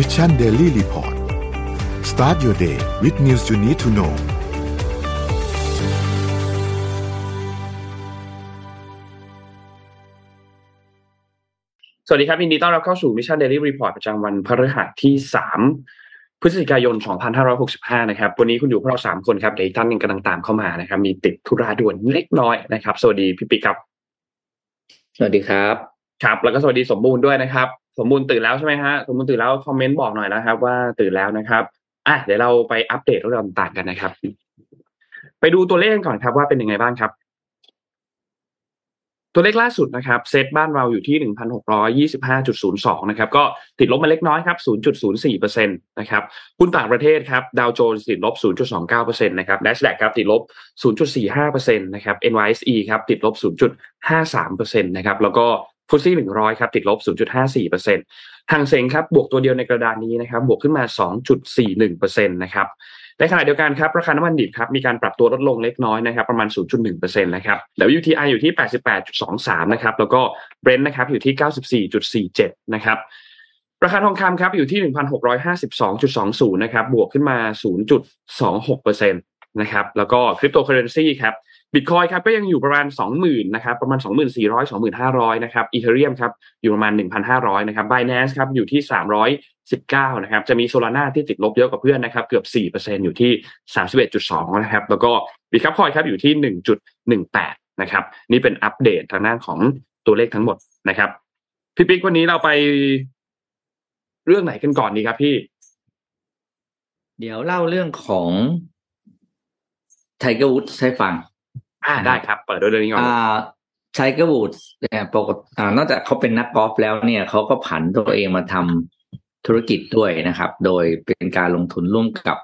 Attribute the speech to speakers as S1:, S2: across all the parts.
S1: Mission Daily Report start your day with news you need to know
S2: สวัสดีครับยินดีต้อนรับเข้าสู่ Mission Daily Report ประจำวันพฤหัสที่ 3 พฤศจิกายน 2565 นะครับ วันนี้คุณอยู่พวกเรา 3 คนครับเดี๋ยวอีกท่านหนึงกำลังตามเข้ามานะครับ มีติดธุระด่วนเล็กน้อยนะครับ สวัสดีพี่ปิ๊กครับ
S3: สวัสดีครับ
S2: ครับ แล้วก็สวัสดีสมบูรณ์ด้วยนะครับ สมบูรณ์ตื่นแล้วใช่ไหมฮะสมบูรณ์ตื่นแล้วคอมเมนต์บอกหน่อยนะครับ ว่าตื่นแล้วนะครับอะเดี๋ยวเราไปอัปเดตเรื่องต่างๆกันนะครับ ไปดูตัวเลขกันก่อนครับว่าเป็นยังไงบ้างครับ ตัวเลขล่าสุดนะครับ เซตบ้านเราอยู่ที่1,625.02นหกร้อยี่สิบห้าจุดศูนย์สองนะครับ ก็ติดลบมาเล็กน้อยครับ0.04%นย์สี่เปอร์เซ็นตนะครับหุ้นต่างประเทศครับดาวโจนส์ติดลบ0.29%นตนะครับ NASDAQ ครับติดลบ0.45%นะครับ NYSE ครับติดลบ0.53%นะครับ แล้วก็ ฟุตซี่100ครับติดลบ 0.54%ทางเซ็งครับบวกตัวเดียวในกระดานนี้นะครับบวกขึ้นมา 2.41%นะครับในขณะเดียวกันครับราคาน้ำมันดิบครับมีการปรับตัวลดลงเล็กน้อยนะครับประมาณ 0.1%นะครับ WTI อยู่ที่ 88.23 นะครับแล้วก็ Brent นะครับอยู่ที่ 94.47 นะครับราคาทองคำครับอยู่ที่ 1,652.20 นะครับบวกขึ้นมา 0.26%นะครับแล้วก็คริปโตเคอเรนซีครับ บิตคอยครับก็ยังอยู่ประมาณ 20,000นะครับประมาณ 2,400 2,500นะครับ Ethereum ครับอยู่ประมาณ 1,500นะครับ Binance ครับอยู่ที่ 319นะครับจะมี Solana ที่ติดลบเยอะกว่าเพื่อนนะครับเกือบ 4%อยู่ที่ 31.2นะครับแล้วก็ Bitkub Coin ครับอยู่ที่ 1.18นะครับนี่เป็นอัปเดตทางด้านของตัวเลขทั้งหมดนะครับพี่ปิ๊กวันนี้เราไปเรื่องไหนกันก่อนดีครับพี่
S3: เดี๋ยวเล่าเรื่องของไทเกอร์วูดให้ฟัง
S2: อ่าได้ครับ เปิดด้วยเรื่องนี้ก่อน
S3: อ่าไทเกอร์วูดเนี่ยปกติอ่านอกจากเขาเป็นนักกอล์ฟแล้วเนี่ยเขาก็ผันตัวเองมาทำธุรกิจด้วยนะครับ โดยเป็นการลงทุนร่วมกับ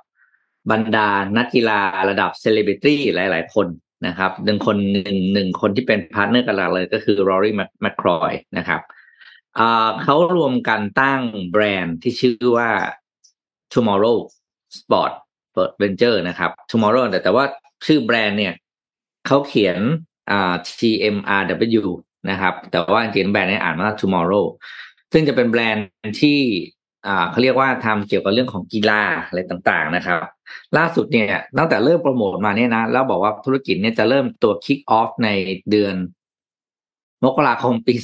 S3: บรรดานักกีฬาระดับเซเลบริตี้หลาย ๆ คนนะครับหนึ่งคนหนึ่งหนึ่งคนที่เป็น partner กันหลักเลยก็คือรอรี่แมคครอยนะครับเขารวมกันตั้งแบรนด์ที่ชื่อว่า tomorrow sport venture นะครับ tomorrow แต่แต่ว่าชื่อแบรนด์เนี่ย เขาเขียนอ่า TMRW นะครับ แต่ว่าจริงๆแบรนด์นี้อ่านว่า tomorrow ซึ่งจะเป็นแบรนด์ที่อ่าเขาเรียกว่าทำเกี่ยวกับเรื่องของกีฬาอะไรต่างๆนะครับ ล่าสุดเนี่ยตั้งแต่เริ่มโปรโมทมาเนี่ยนะ แล้วบอกว่าธุรกิจเนี่ยจะเริ่มตัว kick off ในเดือนมกราคมปี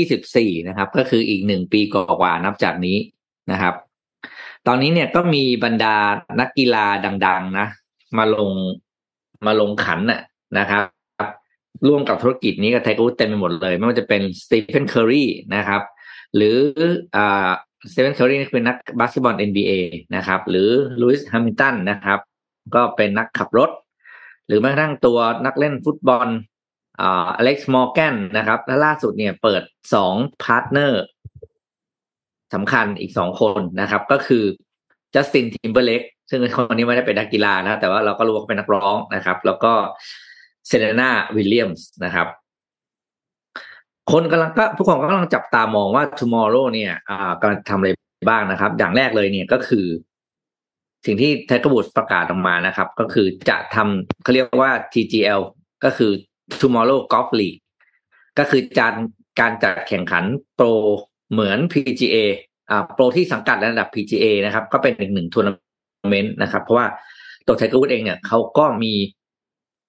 S3: 2024 นะครับ ก็คืออีกหนึ่งปีกว่านับจากนี้นะครับ ตอนนี้เนี่ยก็มีบรรดานักกีฬาดัง ๆ นะ มาลงมาลงขันน่ะ นะครับร่วมกับธุรกิจนี้กับไทเกอร์เต็มไปหมดเลย ไม่ว่าจะเป็นสตีเฟนเคอรีนะครับ หรืออ่าสตีเฟนเคอรีนี่เป็นนักบาสเกตบอล NBA นะครับ หรือลุยส์แฮมิลตันนะครับ ก็เป็นนักขับรถ หรือแม้กระทั่งตัวนักเล่นฟุตบอลอ่าอเล็กซ์มอร์แกนนะครับ และล่าสุดเนี่ยเปิดสอง partner สำคัญอีกสองคนนะครับ ก็คือจัสตินทิมเบอร์เลคซึ่งคนนี้ไม่ได้เป็นนักกีฬานะแต่ว่าเราก็รู้ว่าเป็นนักร้องนะครับ แล้วก็ เซเรนาวิลเลียมส์นะครับ คนกำลังก็ทุกคนก็กำลังจับตามองว่า tomorrow เนี่ยอ่ากำลังทำอะไรบ้างนะครับ อย่างแรกเลยเนี่ยก็คือ สิ่งที่ไทเกอร์วูดประกาศออกมานะครับ ก็คือจะทำเขาเรียกว่า TGL ก็คือ tomorrow golf league ก็คือการการจัดแข่งขันโปรเหมือน PGA อ่าโปรที่สังกัดระดับ PGA นะครับ ก็เป็นอีกหนึ่งทัวร์นาเมนต์นะครับ เพราะว่าตัวไทเกอร์วูดเองเนี่ยเขาก็มี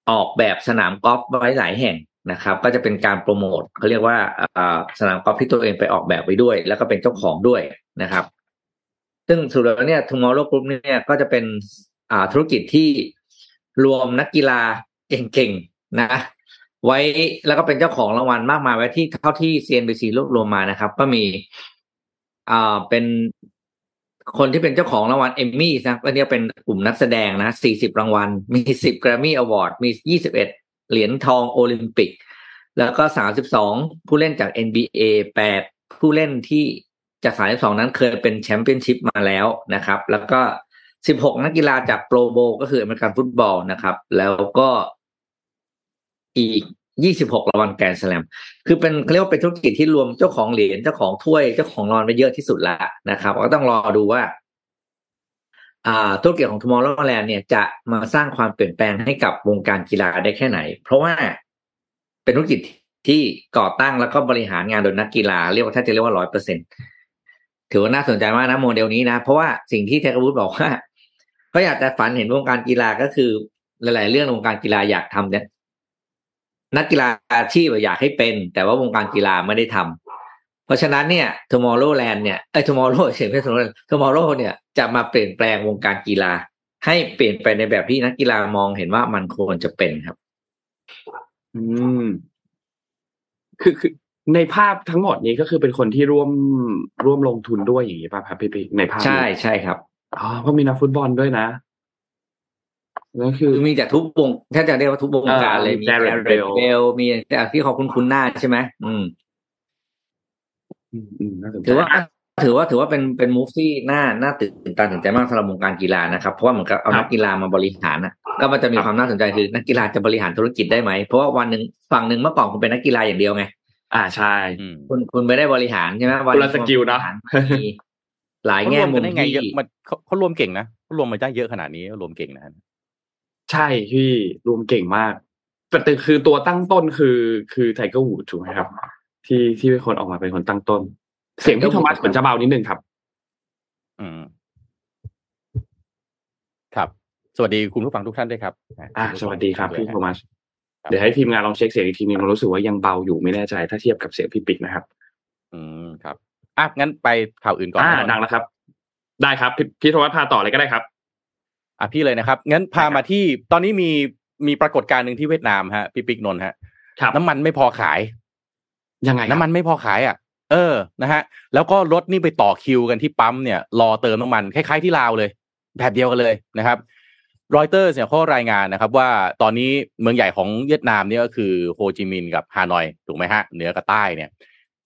S3: ออกแบบสนามกอล์ฟไว้หลายแห่งนะครับ ก็จะเป็นการโปรโมทเขาเรียกว่าสนามกอล์ฟที่ตัวเองไปออกแบบไว้ด้วย แล้วก็เป็นเจ้าของด้วยนะครับ ซึ่งสุดแล้วเนี่ย Tomorrow Group เนี่ยก็จะเป็นธุรกิจที่รวมนักกีฬาเก่งๆนะไว้แล้วก็เป็นเจ้าของรางวัลมากมายไว้ที่เท่าที่ CNBC รวบรวมมานะครับ ก็มีอ่าเป็น คนที่เป็นเจ้าของรางวัลเอมมี่นะก็เนี่ยเป็นกลุ่มนักแสดงนะ40รางวัล มี10แกรมมี่อวอร์ด มี21เหรียญทองโอลิมปิก แล้วก็32ผู้เล่นจาก NBA 8ผู้เล่นที่จาก32นั้นเคยเป็นแชมเปี้ยนชิพมาแล้วนะครับ แล้วก็16นักกีฬาจาก Pro Bowl ก็คืออเมริกันฟุตบอลนะครับ แล้วก็อีก 26รางวัลแกรนด์สแลมคือเป็นเรียกว่าเป็นธุรกิจที่รวมเจ้าของเหรียญเจ้าของถ้วยเจ้าของรางวัลไปเยอะที่สุดแล้วนะครับก็ต้องรอดูว่า อ่าธุรกิจของ Tomorrowland เนี่ยจะมาสร้างความเปลี่ยนแปลงให้กับวงการกีฬาได้แค่ไหน เพราะว่าเป็นธุรกิจที่ก่อตั้งแล้วก็บริหารงานโดยนักกีฬาเรียกว่าถ้าจะเรียกว่าร้อยเปอร์เซ็นถือว่าน่าสนใจมากนะโมเดลนี้นะ เพราะว่าสิ่งที่เทคบูธบอกว่าเขาอยากจะฝันเห็นวงการกีฬาก็คือหลาย ๆ เรื่องวงการกีฬาอยากทำเนี่ย นักกีฬาอาชีพอยากให้เป็น แต่ว่าวงการกีฬาไม่ได้ทำเพราะฉะนั้นเนี่ย Tomorrowland เนี่ยไอ้ Tomorrow เฉยไม่ Tomorrow Tomorrow เนี่ยจะมาเปลี่ยนแปลงวงการกีฬา ให้เปลี่ยนไปในแบบที่นักกีฬามองเห็นว่ามันควรจะเป็นครับ
S2: อืม คือคือในภาพทั้งหมดนี้ก็คือเป็นคนที่ร่วมร่วมลงทุนด้วยอย่างนี้ป่ะครับพี่ปิ๊กในภาพนี้
S3: ใช่ใช่ครับ
S2: อ๋อเพราะมีนักฟุตบอลด้วยนะ แล้วคือ
S3: คือมีจากทุกวงถ้าจะเรียกว่าทุกวงการเลย
S2: อ่ามี
S3: มี
S2: Gareth
S3: Gareth
S2: Bale
S3: Bale มีแต่ที่เขาคุ้นคุ้นๆหน้าใช่ไหมอืม
S2: อืมอืมน่าสนใจ
S3: ถือว่าถือว่าถือว่าเป็นเป็นมูฟที่น่าน่าตื่นตาตื่นใจมากสำหรับวงการกีฬานะครับเพราะว่าเหมือนกับเอานักกีฬามาบริหารอะก็มันจะมีความน่าสนใจคือนักกีฬาจะบริหารธุรกิจได้ไหมเพราะว่าวันหนึ่งฝั่งหนึ่งเมื่อก่อนคุณเป็นนักกีฬาอย่างเดียวไง
S2: อ่าใช่
S4: อืม
S3: คุณคุณไม่ได้บริหารใช่ไหม
S2: คนละสกิลนะ
S3: มีหลาย
S4: เขาร
S3: แง่
S4: วม
S3: มุ
S4: กัน
S3: ม
S4: ได้ไงเยอะ
S3: ที่
S4: มันเขาเขารวมเก่งนะเขารวมมาได้เยอะขนาดนี้รวมเก่งนะ
S2: ใช่พี่รวมเก่งมากแต่แต่คือตัวตั้งต้นคือคือไทเกอร์วูดถูกไหมครับ ที่ที่เป็นคนออกมาเป็นคนตั้งต้น เสียงพี่โทมัสเหมือนจะเบานิดนึงครับ
S4: อืมครับ สวัสดีคุณผู้ฟังทุกท่านด้วยครับ
S2: อ่าสวัสดีครับพี่โทมัส
S4: ครับ
S2: เดี๋ยวให้ทีมงานลองเช็คเสียงอีกทีนึงเรารู้สึกว่ายังเบาอยู่ไม่แน่ใจ ถ้าเทียบกับเสียงพี่ปิ๊กนะครับ
S4: อืมครับอะงั้นไปข่าวอื่นก่อน
S2: อ่า
S4: นะ
S2: ดังแล้วครับ ได้ครับพี่พี่โทมัสพาต่อเลยก็ได้ครับ
S4: อะพี่เลยนะครับ งั้นพา
S2: ได้ครับ
S4: มาที่ตอนนี้มีมีปรากฏการณ์หนึ่งที่เวียดนามฮะพี่ปิ๊กนนท์ฮะ
S2: ครับ
S4: น้ำมันไม่พอขาย
S2: ยังไงครับ
S4: น้ำมันไม่พอขายอะ เออนะฮะ แล้วก็รถนี่ไปต่อคิวกันที่ปั๊มเนี่ย รอเติมน้ำมันคล้ายๆที่ลาวเลย แบบเดียวกันเลยนะครับรอยเตอร์เนี่ยเขารายงานนะครับ ว่าตอนนี้เมืองใหญ่ของเวียดนามเนี่ยก็คือโฮจิมินห์กับฮานอยถูกไหมฮะเหนือกับใต้เนี่ย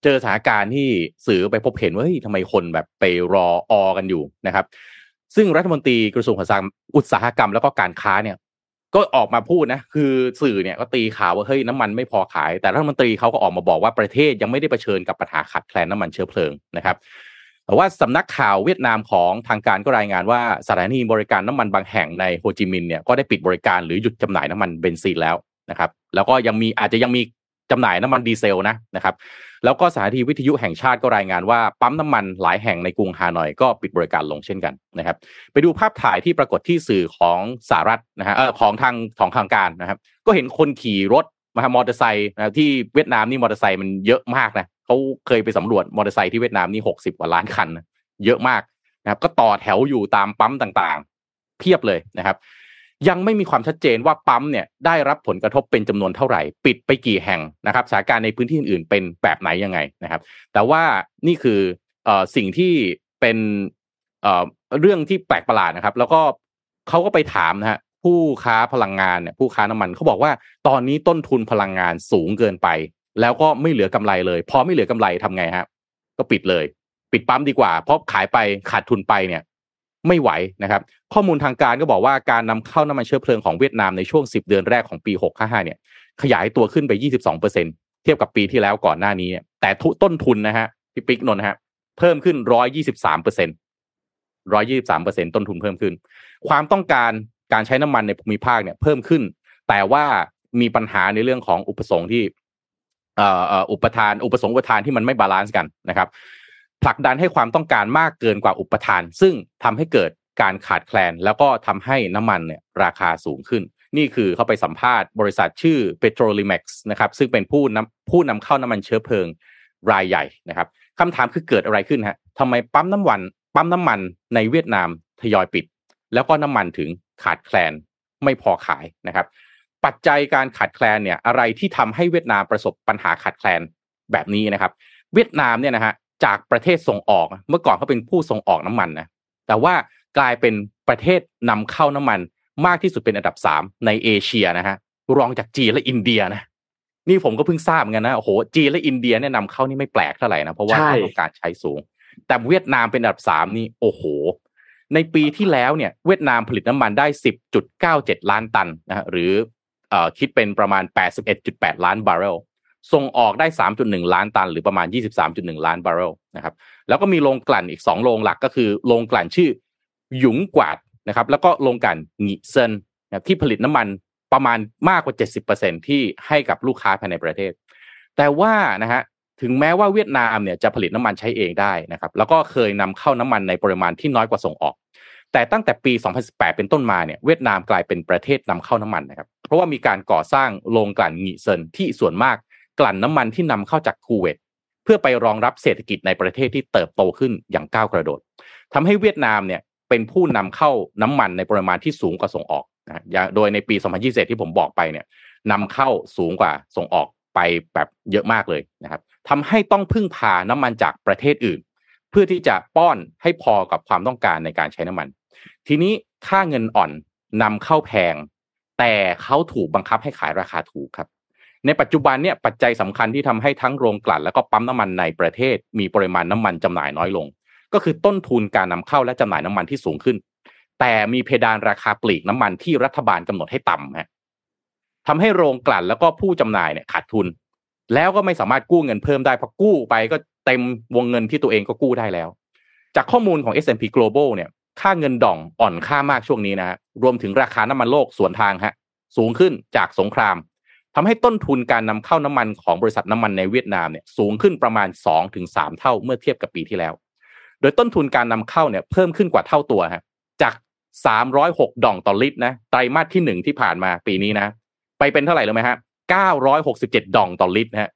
S4: เจอสถานการณ์ที่สื่อไปพบเห็นว่าเฮ้ยทำไมคนแบบไปรอออกันอยู่นะครับ ซึ่งรัฐมนตรีกระทรวงอุตสาหกรรมแล้วก็การค้าเนี่ย ก็ออกมาพูดนะ คือสื่อเนี่ยก็ตีข่าวว่าเฮ้ยน้ำมันไม่พอขาย แต่รัฐมนตรีเขาก็ออกมาบอกว่าประเทศยังไม่ได้เผชิญกับปัญหาขาดแคลนน้ำมันเชื้อเพลิงนะครับแต่ว่าสำนักข่าวเวียดนามของทางการก็รายงานว่าสถานีบริการน้ำมันบางแห่งในโฮจิมินห์เนี่ยก็ได้ปิดบริการหรือหยุดจำหน่ายน้ำมันเบนซินแล้วนะครับ แล้วก็ยังมีอาจจะยังมี จำหน่ายน้ำมันดีเซลนะนะครับ แล้วก็สถานีวิทยุแห่งชาติก็รายงานว่าปั๊มน้ำมันหลายแห่งในกรุงฮานอยก็ปิดบริการลงเช่นกันนะครับ ไปดูภาพถ่ายที่ปรากฏที่สื่อของสหรัฐนะฮะเออของทางของทางการนะครับ ก็เห็นคนขี่รถมามอเตอร์ไซค์นะที่เวียดนามนี่มอเตอร์ไซค์มันเยอะมากนะเขาเคยไปสำรวจมอเตอร์ไซค์ที่เวียดนามนี่หกสิบกว่าล้านคันนะเยอะมากนะครับ ก็ต่อแถวอยู่ตามปั๊มต่างๆ เพียบเลยนะครับ ยังไม่มีความชัดเจนว่าปั๊มเนี่ยได้รับผลกระทบเป็นจำนวนเท่าไหร่ ปิดไปกี่แห่งนะครับสถานการณ์ในพื้นที่อื่นๆเป็นแบบไหนยังไงนะครับ แต่ว่านี่คืออสิ่งที่เป็นเเรื่องที่แปลกประหลาดนะครับ แล้วก็เขาก็ไปถามนะฮะผู้ค้าพลังงานเนี่ยผู้ค้าน้ำมันเขาบอกว่าตอนนี้ต้นทุนพลังงานสูงเกินไป แล้วก็ไม่เหลือกำไรเลยพอไม่เหลือกำไรทำไงฮะก็ปิดเลย ปิดปั๊มดีกว่า เพราะขายไปขาดทุนไปเนี่ย ไม่ไหวนะครับ ข้อมูลทางการก็บอกว่าการนำเข้าน้ำมันเชื้อเพลิงของเวียดนามในช่วง 10 เดือนแรกของปี65เนี่ย ขยายตัวขึ้นไป 22เปอร์เซ็นเทียบกับปีที่แล้วก่อนหน้านี้เนี่ยแต่ทุต้นทุนนะฮะพี่ปิ๊กนนท์ฮะเพิ่มขึ้น 123เปอร์เซ็น123เปอร์เซ็นต้นทุนเพิ่มขึ้น ความต้องการการใช้น้ำมันในภูมิภาคเนี่ยเพิ่มขึ้น แต่ว่ามีปัญหาในเรื่องของอุปสงค์ที่อออุปทาน อุปสงค์อุปทานที่มันไม่ balance กันนะครับ ผลักดันให้ความต้องการมากเกินกว่าอุปทาน ซึ่งทำให้เกิดการขาดแคลน แล้วก็ทำให้น้ำมันเนี่ยราคาสูงขึ้น นี่คือเขาไปสัมภาษณ์บริษัทชื่อ Petrolimex นะครับซึ่งเป็นผู้นำผู้นำเข้าน้ำมันเชื้อเพลิงรายใหญ่นะครับคำถามคือเกิดอะไรขึ้นฮะทำไมปั๊มน้ำมันปั๊มน้ำมันในเวียดนามทยอยปิด แล้วก็น้ำมันถึงขาดแคลนไม่พอขายนะครับ ปัจจัยการขาดแคลนเนี่ยอะไรที่ทำให้เวียดนามประสบปัญหาขาดแคลนแบบนี้นะครับ เวียดนามเนี่ยนะฮะ จากประเทศส่งออก เมื่อก่อนเขาเป็นผู้ส่งออกน้ำมันนะแต่ว่ากลายเป็นประเทศนำเข้าน้ำมัน มากที่สุดเป็นอันดับสามในเอเชียนะฮะรองจากจีนและอินเดียนะนี่ผมก็เพิ่งทราบเหมือนกันนะโอ้โหจีนและอินเดียเนี่ยนำเข้านี่ไม่แปลกเท่าไหร่นะเพราะว่า
S2: ใช่
S4: เขาต้องการใช้สูง แต่เวียดนามเป็นอันดับสามนี่โอ้โห ในปีที่แล้วเนี่ย เวียดนามผลิตน้ำมันได้10.97ล้านตันนะฮะหรือเอ่อคิดเป็นประมาณ81.8ล้านบาร์เรล ส่งออกได้ 3.1 ล้านตัน หรือประมาณ 23.1 ล้านบาร์เรลนะครับแล้วก็มีโรงกลั่นอีก 2 โรงหลักก็คือโรงกลั่นชื่อหยุงกวาดนะครับแล้วก็โรงกลั่นหงีเซินนะที่ผลิตน้ำมันประมาณมากกว่า 70%ที่ให้กับลูกค้าภายในประเทศ แต่ว่านะฮะถึงแม้ว่าเวียดนามเนี่ยจะผลิตน้ำมันใช้เองได้นะครับแล้วก็เคยนำเข้าน้ำมันในปริมาณที่น้อยกว่าส่งออก แต่ตั้งแต่ปี 2018 เป็นต้นมาเนี่ยเวียดนามกลายเป็นประเทศนำเข้าน้ำมันนะครับเพราะว่ามีการก่อสร้างโรงกลั่นหงีเซินที่ส่วนมาก กลั่นน้ำมันที่นำเข้าจากคูเวตเพื่อไปรองรับเศรษฐกิจในประเทศที่เติบโตขึ้นอย่างก้าวกระโดดทำให้เวียดนามเนี่ยเป็นผู้นำเข้าน้ำมันในปริมาณที่สูงกว่าส่งออกนะโดยในปี 2021 ที่ผมบอกไปเนี่ยนำเข้าสูงกว่าส่งออกไปแบบเยอะมากเลยนะครับทำให้ต้องพึ่งพาน้ำมันจากประเทศอื่น เพื่อที่จะป้อนให้พอกับความต้องการในการใช้น้ำมัน ทีนี้ค่าเงินอ่อนนำเข้าแพง แต่เขาถูกบังคับให้ขายราคาถูกครับ ในปัจจุบันเนี่ยปัจจัยสำคัญที่ทำให้ทั้งโรงกลั่นแล้วก็ปั๊มน้ำมันในประเทศ มีปริมาณน้ำมันจำหน่ายน้อยลง ก็คือต้นทุนการนำเข้าและจำหน่ายน้ำมันที่สูงขึ้น แต่มีเพดานราคาปลีกน้ำมันที่รัฐบาลกำหนดให้ต่ำฮะทำให้โรงกลั่นแล้วก็ผู้จำหน่ายเนี่ยขาดทุน แล้วก็ไม่สามารถกู้เงินเพิ่มได้เพราะกู้ไปก็เต็มวงเงินที่ตัวเองก็กู้ได้แล้ว จากข้อมูลของ S&P Global เนี่ยค่าเงินดองอ่อนค่ามากช่วงนี้นะฮะรวมถึงราคาน้ำมันโลกสวนทางฮะสูงขึ้นจากสงคราม ทำให้ต้นทุนการนำเข้าน้ำมันของบริษัทน้ำมันในเวียดนามเนี่ยสูงขึ้นประมาณ 2-3 เท่าเมื่อเทียบกับปีที่แล้ว โดยต้นทุนการนำเข้าเนี่ยเพิ่มขึ้นกว่าเท่าตัวฮะจาก 306 ดองต่อลิตรนะไตรมาสที่หนึ่งที่ผ่านมาปีนี้นะ ไปเป็นเท่าไหร่รู้ไหมฮะ 967 ดองต่อลิตรนะฮะ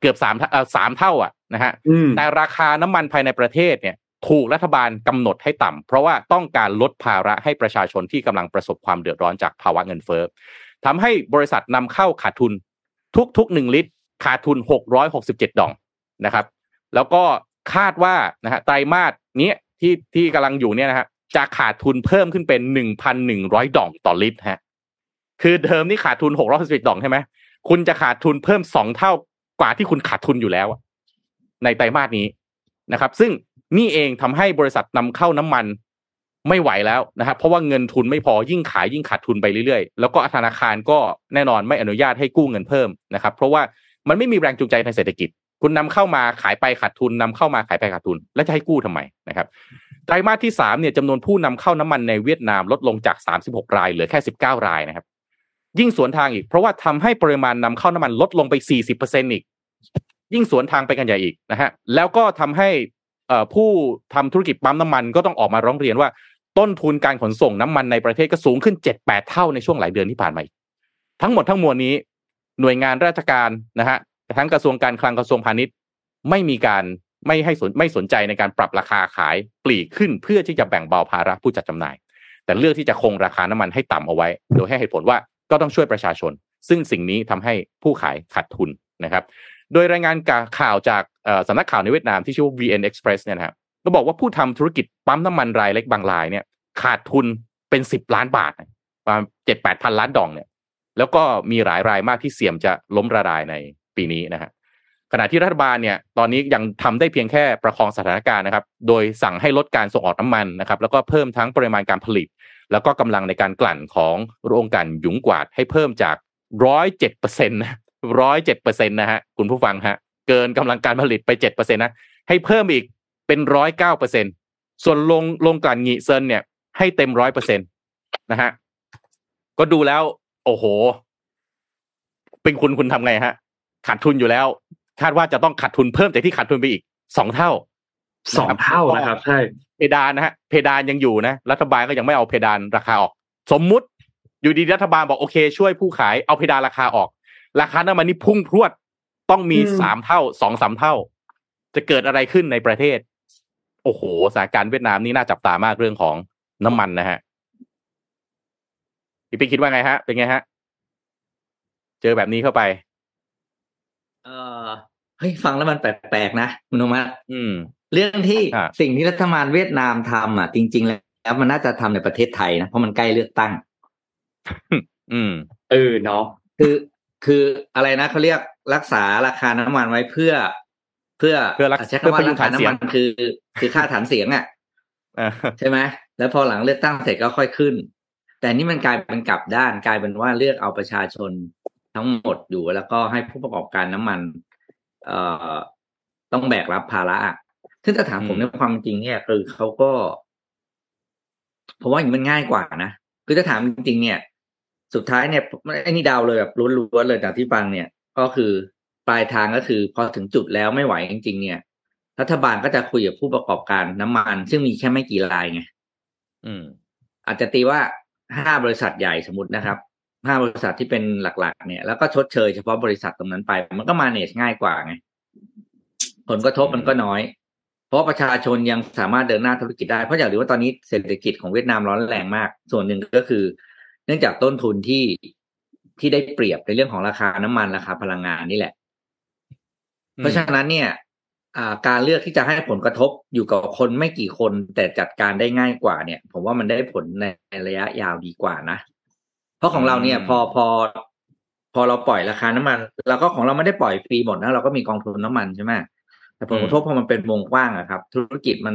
S4: เกือบสามเอ่อสามเท่าอะนะฮะ
S2: อืม
S4: แต่ราคาน้ำมันภายในประเทศเนี่ยถูกรัฐบาลกำหนดให้ต่ำเพราะว่าต้องการลดภาระให้ประชาชนที่กำลังประสบความเดือดร้อนจากภาวะเงินเฟ้อ ทำให้บริษัทนำเข้าขาดทุนทุกๆหนึ่งลิตร ขาดทุน 667 ดองนะครับ แล้วก็คาดว่านะฮะไตรมาสนี้ที่ที่กำลังอยู่เนี่ยนะฮะจะขาดทุนเพิ่มขึ้นเป็น 1,100 ดองต่อลิตรฮะคือเดิมนี่ขาดทุน 661ดองใช่ไหมคุณจะขาดทุนเพิ่มสองเท่ากว่าที่คุณขาดทุนอยู่แล้ว ในไตรมาสนี้นะครับ ซึ่งนี่เองทำให้บริษัทนำเข้าน้ำมัน ไม่ไหวแล้วนะครับเพราะว่าเงินทุนไม่พอยิ่งขายยิ่งขาดทุนไปเรื่อยๆ แล้วก็ธนาคารก็แน่นอนไม่อนุญาตให้กู้เงินเพิ่มนะครับ เพราะว่ามันไม่มีแรงจูงใจทางเศรษฐกิจ คุณนำเข้ามาขายไปขาดทุนนำเข้ามาขายไปขาดทุน แล้วจะให้กู้ทำไมนะครับไตรมาสที่สามเนี่ยจำนวนผู้นำเข้าน้ำมันในเวียดนามลดลงจาก 36 รายเหลือแค่ 19 รายนะครับ ยิ่งสวนทางอีก เพราะว่าทำให้ปริมาณนำเข้าน้ำมันลดลงไป 40%อีก ยิ่งสวนทางไปกันใหญ่อีกนะฮะแล้วก็ทำให้ ผู้ทำธุรกิจปั๊มน้ำมันก็ต้องออกมาร้องเรียนว่า ต้นทุนการขนส่งน้ำมันในประเทศก็สูงขึ้น 7-8 เท่าในช่วงหลายเดือนที่ผ่านมาทั้งหมดทั้งมวลนี้ หน่วยงานราชการนะฮะทั้งกระทรวงการคลังกระทรวงพาณิชย์ไม่มีการไม่ให้สนไม่สนใจในการปรับราคาขายปลีกขึ้น เพื่อที่จะแบ่งเบาภาระผู้จัดจำหน่าย แต่เลือกที่จะคงราคาน้ำมันให้ต่ำเอาไว้ โดยให้เหตุผลว่าก็ต้องช่วยประชาชน ซึ่งสิ่งนี้ทำให้ผู้ขายขาดทุนนะครับ โดยรายงานข่าวจากสำนักข่าวในเวียดนามที่ชื่อว่า VN Express เนี่ยนะครับก็บอกว่าผู้ทำธุรกิจปั๊มน้ำมันรายเล็กบางรายเนี่ย ขาดทุนเป็นสิบล้านบาทประมาณเจ็ดแปดพันล้านดองเนี่ย แล้วก็มีหลายรายมากที่เสี่ยงจะล้มละลายในปีนี้นะฮะขณะที่รัฐบาลเนี่ย ตอนนี้ยังทำได้เพียงแค่ประคองสถานการณ์นะครับ โดยสั่งให้ลดการส่งออกน้ำมันนะครับ แล้วก็เพิ่มทั้งปริมาณการผลิต แล้วก็กำลังในการกลั่นของโรงกลั่นหยุงกวาดให้เพิ่มจากร้อยเจ็ดเปอร์เซ็นต์นะ ร้อยเจ็ดเปอร์เซ็นต์นะฮะคุณผู้ฟังฮะ เกินกำลังการผลิตไปเจ็ดเปอร์เซ็นต์นะให้เพิ่มอีกเป็นร้อยเก้าเปอร์เซ็นส่วนโรงโรงกลั่นหงีเซินเนี่ย ให้เต็มร้อยเปอร์เซ็นต์นะฮะก็ดูแล้ว โอ้โห เป็นคุณคุณทำไงฮะ ขาดทุนอยู่แล้ว คาดว่าจะต้องขาดทุนเพิ่มจากที่ขาดทุนไปอีกสองเท่า
S2: สองเท่านะครับ ใช่
S4: เพดานนะฮะเพดานยังอยู่นะรัฐบาลก็ยังไม่เอาเพดานราคาออก สมมุติอยู่ดีรัฐบาลบอกโอเค ช่วยผู้ขายเอาเพดานราคาออก ราคาน้ำมันนี่พุ่งพรวดต้องมี
S2: อืม
S4: สามเท่าสองสามเท่า จะเกิดอะไรขึ้นในประเทศ โอ้โหสถานการณ์เวียดนามนี่น่าจับตามากเรื่องของน้ำมันนะฮะพี่ปิ๊กคิดว่าไงฮะ เป็นไงฮะ เจอแบบนี้เข้าไป
S3: เออเฮ้ยฟังแล้วมันแปลกๆนะคุณโนมะ
S4: อืม
S3: เรื่องที่
S4: อ่า
S3: สิ่งที่รัฐบาลเวียดนามทำอะ จริง ๆ แล้วมันน่าจะทำในประเทศไทยนะเพราะมันใกล้เลือกตั้ง
S4: อืม
S2: เออเนาะ
S3: คือ คืออะไรนะเขาเรียกรักษาราคาน้ำมันไว้เพื่อ เพื่อ
S4: เพื่อรัก
S3: ใช้
S4: เพื่อ
S3: คำ
S4: พ
S3: ว่า
S4: ยุ
S3: รางคา
S4: ฐานเสียง
S3: น้ำมันคือ คือค่าฐานเสียงอะ
S4: อ่า
S3: ใช่ไหมแล้วพอหลังเลือกตั้งเสร็จก็ค่อยขึ้น แต่นี่มันกลายเป็นกลับด้านกลายเป็นว่าเลือกเอาประชาชนทั้งหมดอยู่แล้วก็ให้ผู้ประกอบการน้ำมัน เอ่อต้องแบกรับภาระอะซึ่งถ้าถามผมในความจริงเนี่ยคือเขาก็ผมว่าอย่างนี้มันง่ายกว่านะคือถ้าถามจริงๆเนี่ย สุดท้ายเนี่ยไอ้นี่เดาวเลยแบบล้วนๆเลยจากที่ฟังเนี่ย ก็คือปลายทางก็คือพอถึงจุดแล้วไม่ไหวจริง ๆ เนี่ย รัฐบาลก็จะคุยกับผู้ประกอบการน้ำมัน ซึ่งมีแค่ไม่กี่รายไง
S4: อืม
S3: อาจจะตีว่าห้าบริษัทใหญ่สมมตินะครับห้าบริษัทที่เป็นหลัก ๆ เนี่ย แล้วก็ชดเชยเฉพาะบริษัทตรงนั้นไป มันก็มาเนจง่ายกว่าไงผลกระทบมันก็น้อย เพราะประชาชนยังสามารถเดินหน้าธุรกิจได้ เพราะอย่างที่ว่าตอนนี้เศรษฐกิจของเวียดนามร้อนแรงมาก ส่วนหนึ่งก็คือ เนื่องจากต้นทุนที่ที่ได้เปรียบในเรื่องของราคาน้ำมันราคาพลังงานนี่แหละ เพราะฉะนั้นเนี่ยการเลือกที่จะให้ผลกระทบอยู่กับคนไม่กี่คนแต่จัดการได้ง่ายกว่าเนี่ย ผมว่ามันได้ผลในระยะยาวดีกว่านะ เพราะของเราเนี่ย พอพอ พอเราปล่อยราคาน้ำมันเราก็ของเราไม่ได้ปล่อยฟรีหมดนะเราก็มีกองทุนน้ำมันใช่ไหมแต่ผลกระทบพอมันเป็นวงกว้างอะครับ ธุรกิจมัน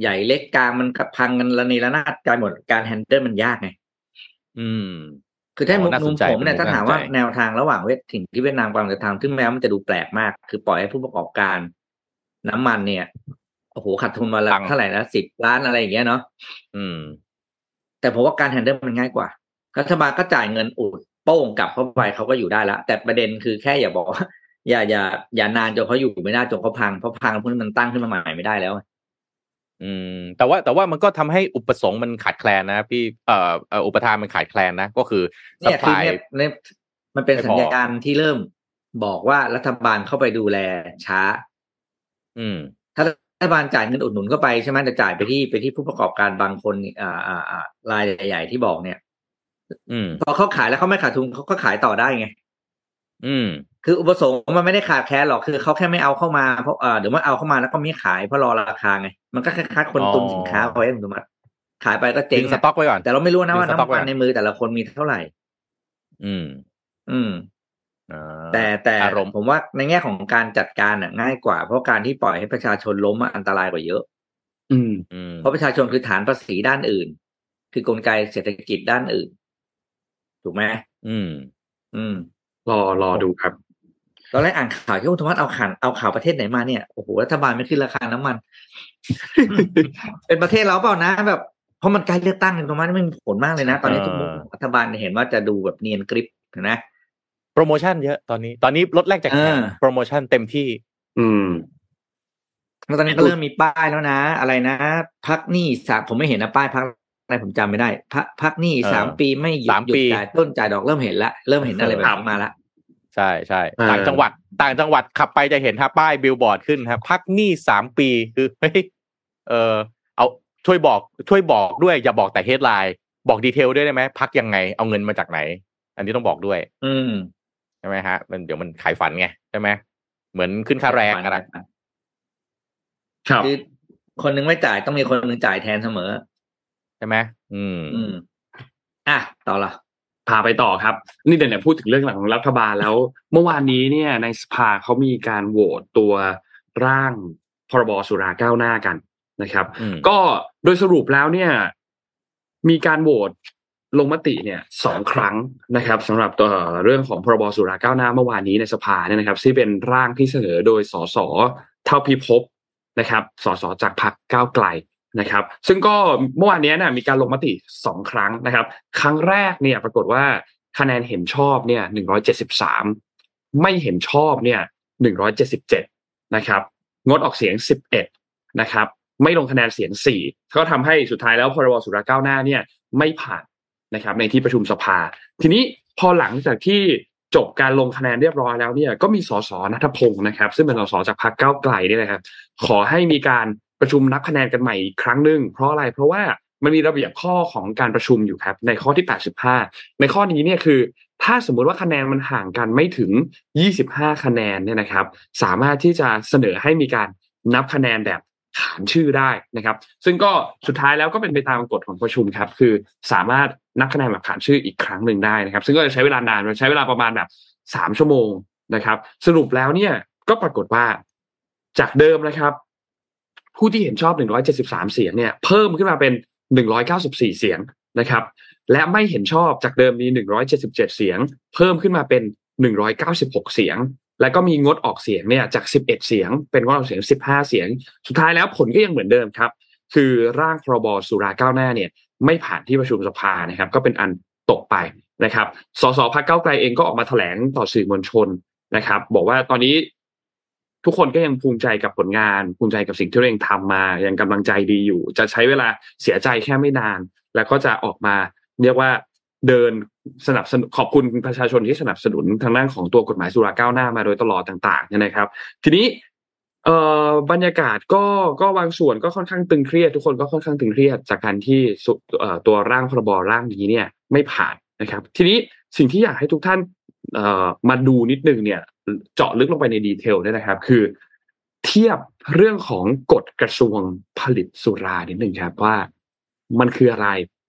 S3: ใหญ่เล็กกลางมันพังกันระเนระนาดกลายหมดการแฮนเดิลมันยากไง
S4: อืม
S3: คือถ้ามุมผมเนี่ยถ้าถามว่าแนวทางระหว่างเวทถิ่งที่เวียดนามกำลังจะทำซึ่งแม้มันจะดูแปลกมาก คือปล่อยให้ผู้ประกอบการ น้ำมันเนี่ยโอ้โหขาดทุนมาละเท่าไหร่นะสิบล้านอะไรอย่างเงี้ยเนาะ
S4: อืม
S3: แต่ผมว่าการแฮนเดิลมันง่ายกว่ารัฐบาลก็จ่ายเงินอุดโป้งกลับเข้าไปเขาก็อยู่ได้แล้วแต่ประเด็นคือแค่อย่าบอกว่าอย่าอย่าอย่านานจนเขาอยู่ไม่ได้จนเขาพังเพราะพังพวกนี้มันตั้งขึ้นมาใหม่ไม่ได้แล้ว
S4: อืมแต่ว่าแต่ว่ามันก็ทำให้อุปสงค์มันขาดแคลนนะพี่เอ่อเอ่ออุปทานมันขาดแคลนนะ ก็คือส
S3: เนี่ยคือ
S4: ปาย
S3: เนี่ยเนี่ยมันเป็นสัญญาณที่เริ่มบอกว่ารัฐบาลเข้าไปดูแลช้า
S4: อืม
S3: ถ้ารัฐบาลจ่ายเงินอุดหนุนเข้าไปใช่ไหมจะจ่ายไปที่ไปที่ผู้ประกอบการบางคนอ่าอ่าอ่ารายใหญ่ๆที่บอกเนี่ย
S4: อืม
S3: พอเขาขายแล้วเขาไม่ขาดทุนเขาก็ขายต่อได้ไง
S4: อืม
S3: คืออุปสงค์มันไม่ได้ขาดแคลนหรอกคือเขาแค่ไม่เอาเข้ามาเพราะเออเดี๋ยวมันเอาเข้ามาแล้วก็ไม่ขายเพราะรอราคาไง มันก็คล้ายๆคนตุนสินค้าไว้คุณสมบัติขายไปก็เจ๊
S4: ดึ
S3: ง
S4: งสต็อกไว้ก่อน
S3: แต่เราไม่รู้นะว่า
S4: ดึงสต็อก
S3: น้ำมัน
S4: ไว้
S3: ในมือแต่ละคนมีเท่าไหร่
S4: อืม
S3: อืม
S4: อ่า
S3: แต่แต่
S4: อารมณ์
S3: ผมว่าในแง่ของการจัดการน่ะง่ายกว่า เพราะการที่ปล่อยให้ประชาชนล้มอะอันตรายกว่าเยอะ
S2: อืม
S4: อืม
S3: เพราะประชาชนคือฐานภาษีด้านอื่น คือกลไกเศรษฐกิจด้านอื่น ถูกไหม
S4: อืม
S3: อืม
S2: รอรอดูครับ
S3: ตอนแรกอ่านข่าวที่คุณธรรมเอาข่าวเอาข่าวประเทศไหนมาเนี่ยโอ้โหรัฐบาลไม่ขึ้นราคาน้ำมัน เป็นประเทศเราเปล่านะ แบบเพราะมันใกล้เลือกตั้งคุณธรรมมันมีผลมากเลยนะ ตอนนี้ทุกมุมรัฐบาลเห็นว่าจะดูแบบเนียนกริปนะ
S4: โปรโมชั่นเยอะตอนนี้ ตอนนี้ลดแลกแจกแถม
S3: เออ
S4: โปรโมชั่นเต็มที่
S2: อืม
S3: แล้วตอนนี้ก็เริ่มมีป้ายแล้วนะ อะไรนะพักหนี้สามผมไม่เห็นนะป้ายพักอะไรผมจำไม่ได้พักพักหนี้
S4: เออ
S3: สามปีไม่หยุด
S4: สามปี
S3: หยุดจ่ายต้นจ่ายดอกเริ่มเห็นละเริ่มเห็นอะไรแบบ
S2: ครับ
S3: นี้มาละ
S4: ใช่ใช่
S2: เออ
S4: ต่างจังหวัดต่างจังหวัดขับไปจะเห็นฮะป้ายบิลบอร์ดขึ้นครับพักหนี้สามปีคือเฮ้ยเออเอาช่วยบอกช่วยบอกด้วย อย่าบอกแต่ headlineบอกดีเทลด้วยได้ไหมพักยังไงเอาเงินมาจากไหน อันนี้ต้องบอกด้วย
S3: อืม
S4: ใช่ไหมฮะ มันเดี๋ยวมันขายฝันไงใช่ไหมเหมือนขึ้นค่าแรงอะนะ
S2: ครับ
S3: คือคนหนึงไม่จ่ายต้องมีคนหนึงจ่ายแทนเสมอ
S4: ใช่ไหมอืม
S3: อืมอะต่อละ
S2: พาไปต่อครับ นี่เดี๋ยวเนี่ยพูดถึงเรื่องหลังของรัฐบาลแล้ว เมื่อวานนี้เนี่ยในสภาเขามีการโหวตตัวร่างพรบสุราก้าวหน้ากันนะครับ
S4: อืม
S2: ก็โดยสรุปแล้วเนี่ยมีการโหวตลงมติเนี่ยสองครั้งนะครับสำหรับตัวเรื่องของพรบสุราก้าวหน้าเมื่อวานนี้ในสภาเนี่ยนะครับที่เป็นร่างที่เสนอโดยสสเท่าพิภพนะครับสสจากพรรคก้าวไกล นะครับ ซึ่งก็เมื่อวานนี้เนี่ยมีการลงมติสองครั้งนะครับ ครั้งแรกเนี่ยปรากฏว่าคะแนนเห็นชอบเนี่ยหนึ่งร้อยเจ็ดสิบสามไม่เห็นชอบเนี่ยหนึ่งร้อยเจ็ดสิบเจ็ดนะครับ งดออกเสียงสิบเอ็ดนะครับ ไม่ลงคะแนนเสียงสี่ก็ทำให้สุดท้ายแล้วพรบสุราก้าวหน้าเนี่ยไม่ผ่านนะครับ ในที่ประชุมสภา ทีนี้พอหลังจากที่จบการลงคะแนนเรียบร้อยแล้วเนี่ยก็มีสสนัทพงศ์นะครับ ซึ่งเป็นสสจากพรรคก้าวไกลเนี่ยนะครับ ขอให้มีการ ประชุมนับคะแนนกันใหม่อีกครั้งหนึ่งเพราะอะไรเพราะว่ามันมีระเบียบข้อของการประชุมอยู่ครับ ในข้อที่ 85 ในข้อนี้เนี่ยคือ ถ้าสมมุติว่าคะแนนมันห่างกันไม่ถึง 25 คะแนนเนี่ยนะครับ สามารถที่จะเสนอให้มีการนับคะแนนแบบขานชื่อได้นะครับ ซึ่งก็สุดท้ายแล้วก็เป็นไปตามกฎของประชุมครับ คือสามารถนับคะแนนแบบขานชื่ออีกครั้งหนึ่งได้นะครับ ซึ่งก็จะใช้เวลานานใช้เวลาประมาณแบบสามชั่วโมงนะครับ สรุปแล้วเนี่ยก็ปรากฏว่าจากเดิมนะครับ ผู้ที่เห็นชอบ 173 เสียงเนี่ยเพิ่มขึ้นมาเป็น 194 เสียงนะครับ และไม่เห็นชอบจากเดิมมี 177 เสียง เพิ่มขึ้นมาเป็น 196 เสียง แล้วก็มีงดออกเสียงเนี่ยจาก 11 เสียง เป็นงดออกเสียง 15 เสียง สุดท้ายแล้วผลก็ยังเหมือนเดิมครับ คือร่างพรบสุราก้าวหน้าเนี่ยไม่ผ่านที่ประชุมสภานะครับ ก็เป็นอันตกไปนะครับ สสพักเก้าไกลเองก็ออกมาแถลงต่อสื่อมวลชนนะครับ บอกว่าตอนนี้ ทุกคนก็ยังภูมิใจกับผลงาน ภูมิใจกับสิ่งที่ตัวเองทำมา ยังกำลังใจดีอยู่ จะใช้เวลาเสียใจแค่ไม่นาน แล้วก็จะออกมา เรียกว่าเดินสนับสนุนขอบคุณประชาชนที่สนับสนุนทางด้านของตัวกฎหมายสุราก้าวหน้ามาโดยตลอดต่างๆเนี่ยนะครับ ทีนี้เอ่อบรรยากาศก็ก็บางส่วนก็ค่อนข้างตึงเครียด ทุกคนก็ค่อนข้างตึงเครียดจากการที่เอ่อตัวร่างพรบร่างนี้เนี่ยไม่ผ่านนะครับ ทีนี้สิ่งที่อยากให้ทุกท่าน มาดูนิดนึงเนี่ยเจาะลึกลงไปในดีเทลเนี่ยนะครับ คือ เทียบเรื่องของกฎกระทรวงผลิตสุรานิดหนึ่งครับว่ามันคืออะไร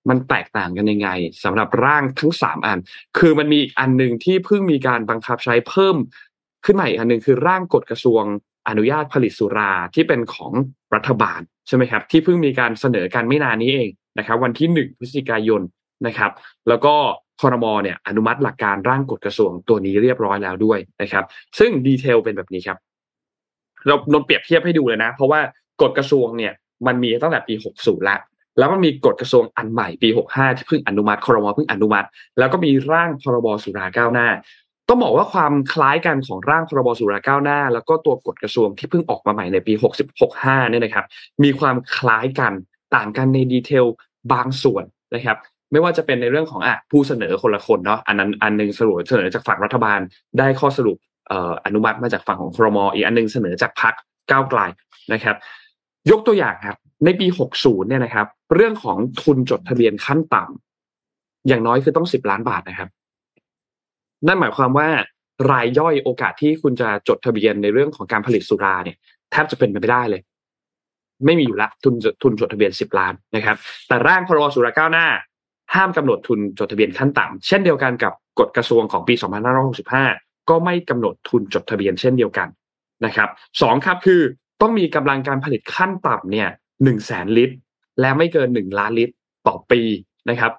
S2: มันแตกต่างกันยังไงสำหรับร่างทั้งสามอัน คือมันมีอีกอันหนึ่งที่เพิ่งมีการบังคับใช้เพิ่มขึ้นใหม่อีกอันหนึ่งคือร่างกฎกระทรวงอนุญาตผลิตสุราที่เป็นของรัฐบาลใช่ไหมครับ ที่เพิ่งมีการเสนอกันไม่นานนี้เองนะครับ วันที่หนึ่งพฤศจิกายนนะครับ แล้วก็ คอรมอเนี่ยอนุมัติหลักการร่างกฎกระทรวงตัวนี้เรียบร้อยแล้วด้วยนะครับ ซึ่งดีเทลเป็นแบบนี้ครับ เรานนเปรียบเทียบให้ดูเลยนะ เพราะว่ากฎกระทรวงเนี่ย มันมีตั้งแต่ปี 60 แล้ว แล้วมันมีกฎกระทรวงอันใหม่ปี 65 ที่เพิ่งอนุมัติคอรมอเพิ่งอนุมัติ แล้วก็มีร่างพรบสุราก้าวหน้า ต้องบอกว่าความคล้ายกันของร่างพรบสุราก้าวหน้า แล้วก็ตัวกฎกระทรวงที่เพิ่งออกมาใหม่ในปี65เนี่ยนะครับ มีความคล้ายกันต่างกันในดีเทลบางส่วนนะครับ ไม่ว่าจะเป็นในเรื่องของอะผู้เสนอคนละคนเนาะอันนั้นอันนึงสรุปเสนอจากฝั่งรัฐบาลได้ข้อสรุปอออนุมัติมาจากฝั่งของครมอีกอันนึงเสนอจากพรรคก้าวไกลนะครับ ยกตัวอย่างครับ ในปี 60 เนี่ยนะครับ เรื่องของทุนจดทะเบียนขั้นต่ำอย่างน้อยคือต้อง 10 ล้านบาทนะครับ นั่นหมายความว่ารายย่อยโอกาสที่คุณจะจดทะเบียนในเรื่องของการผลิตสุราเนี่ยแทบจะเป็นไปไม่ได้เลย ไม่มีอยู่ละทุนทุนจดทะเบียน 10 ล้านนะครับ แต่ร่างพรบสุราก้าวหน้า ห้ามกำหนดทุนจดทะเบียนขั้นต่ำเช่นเดียวกันกับกฎกระทรวงของปี 2565 ก็ไม่กำหนดทุนจดทะเบียนเช่นเดียวกันนะครับสองครับคือต้องมีกำลังการผลิตขั้นต่ำเนี่ยหนึ่งแสนลิตร และไม่เกินหนึ่งล้านลิตรต่อปีนะครับ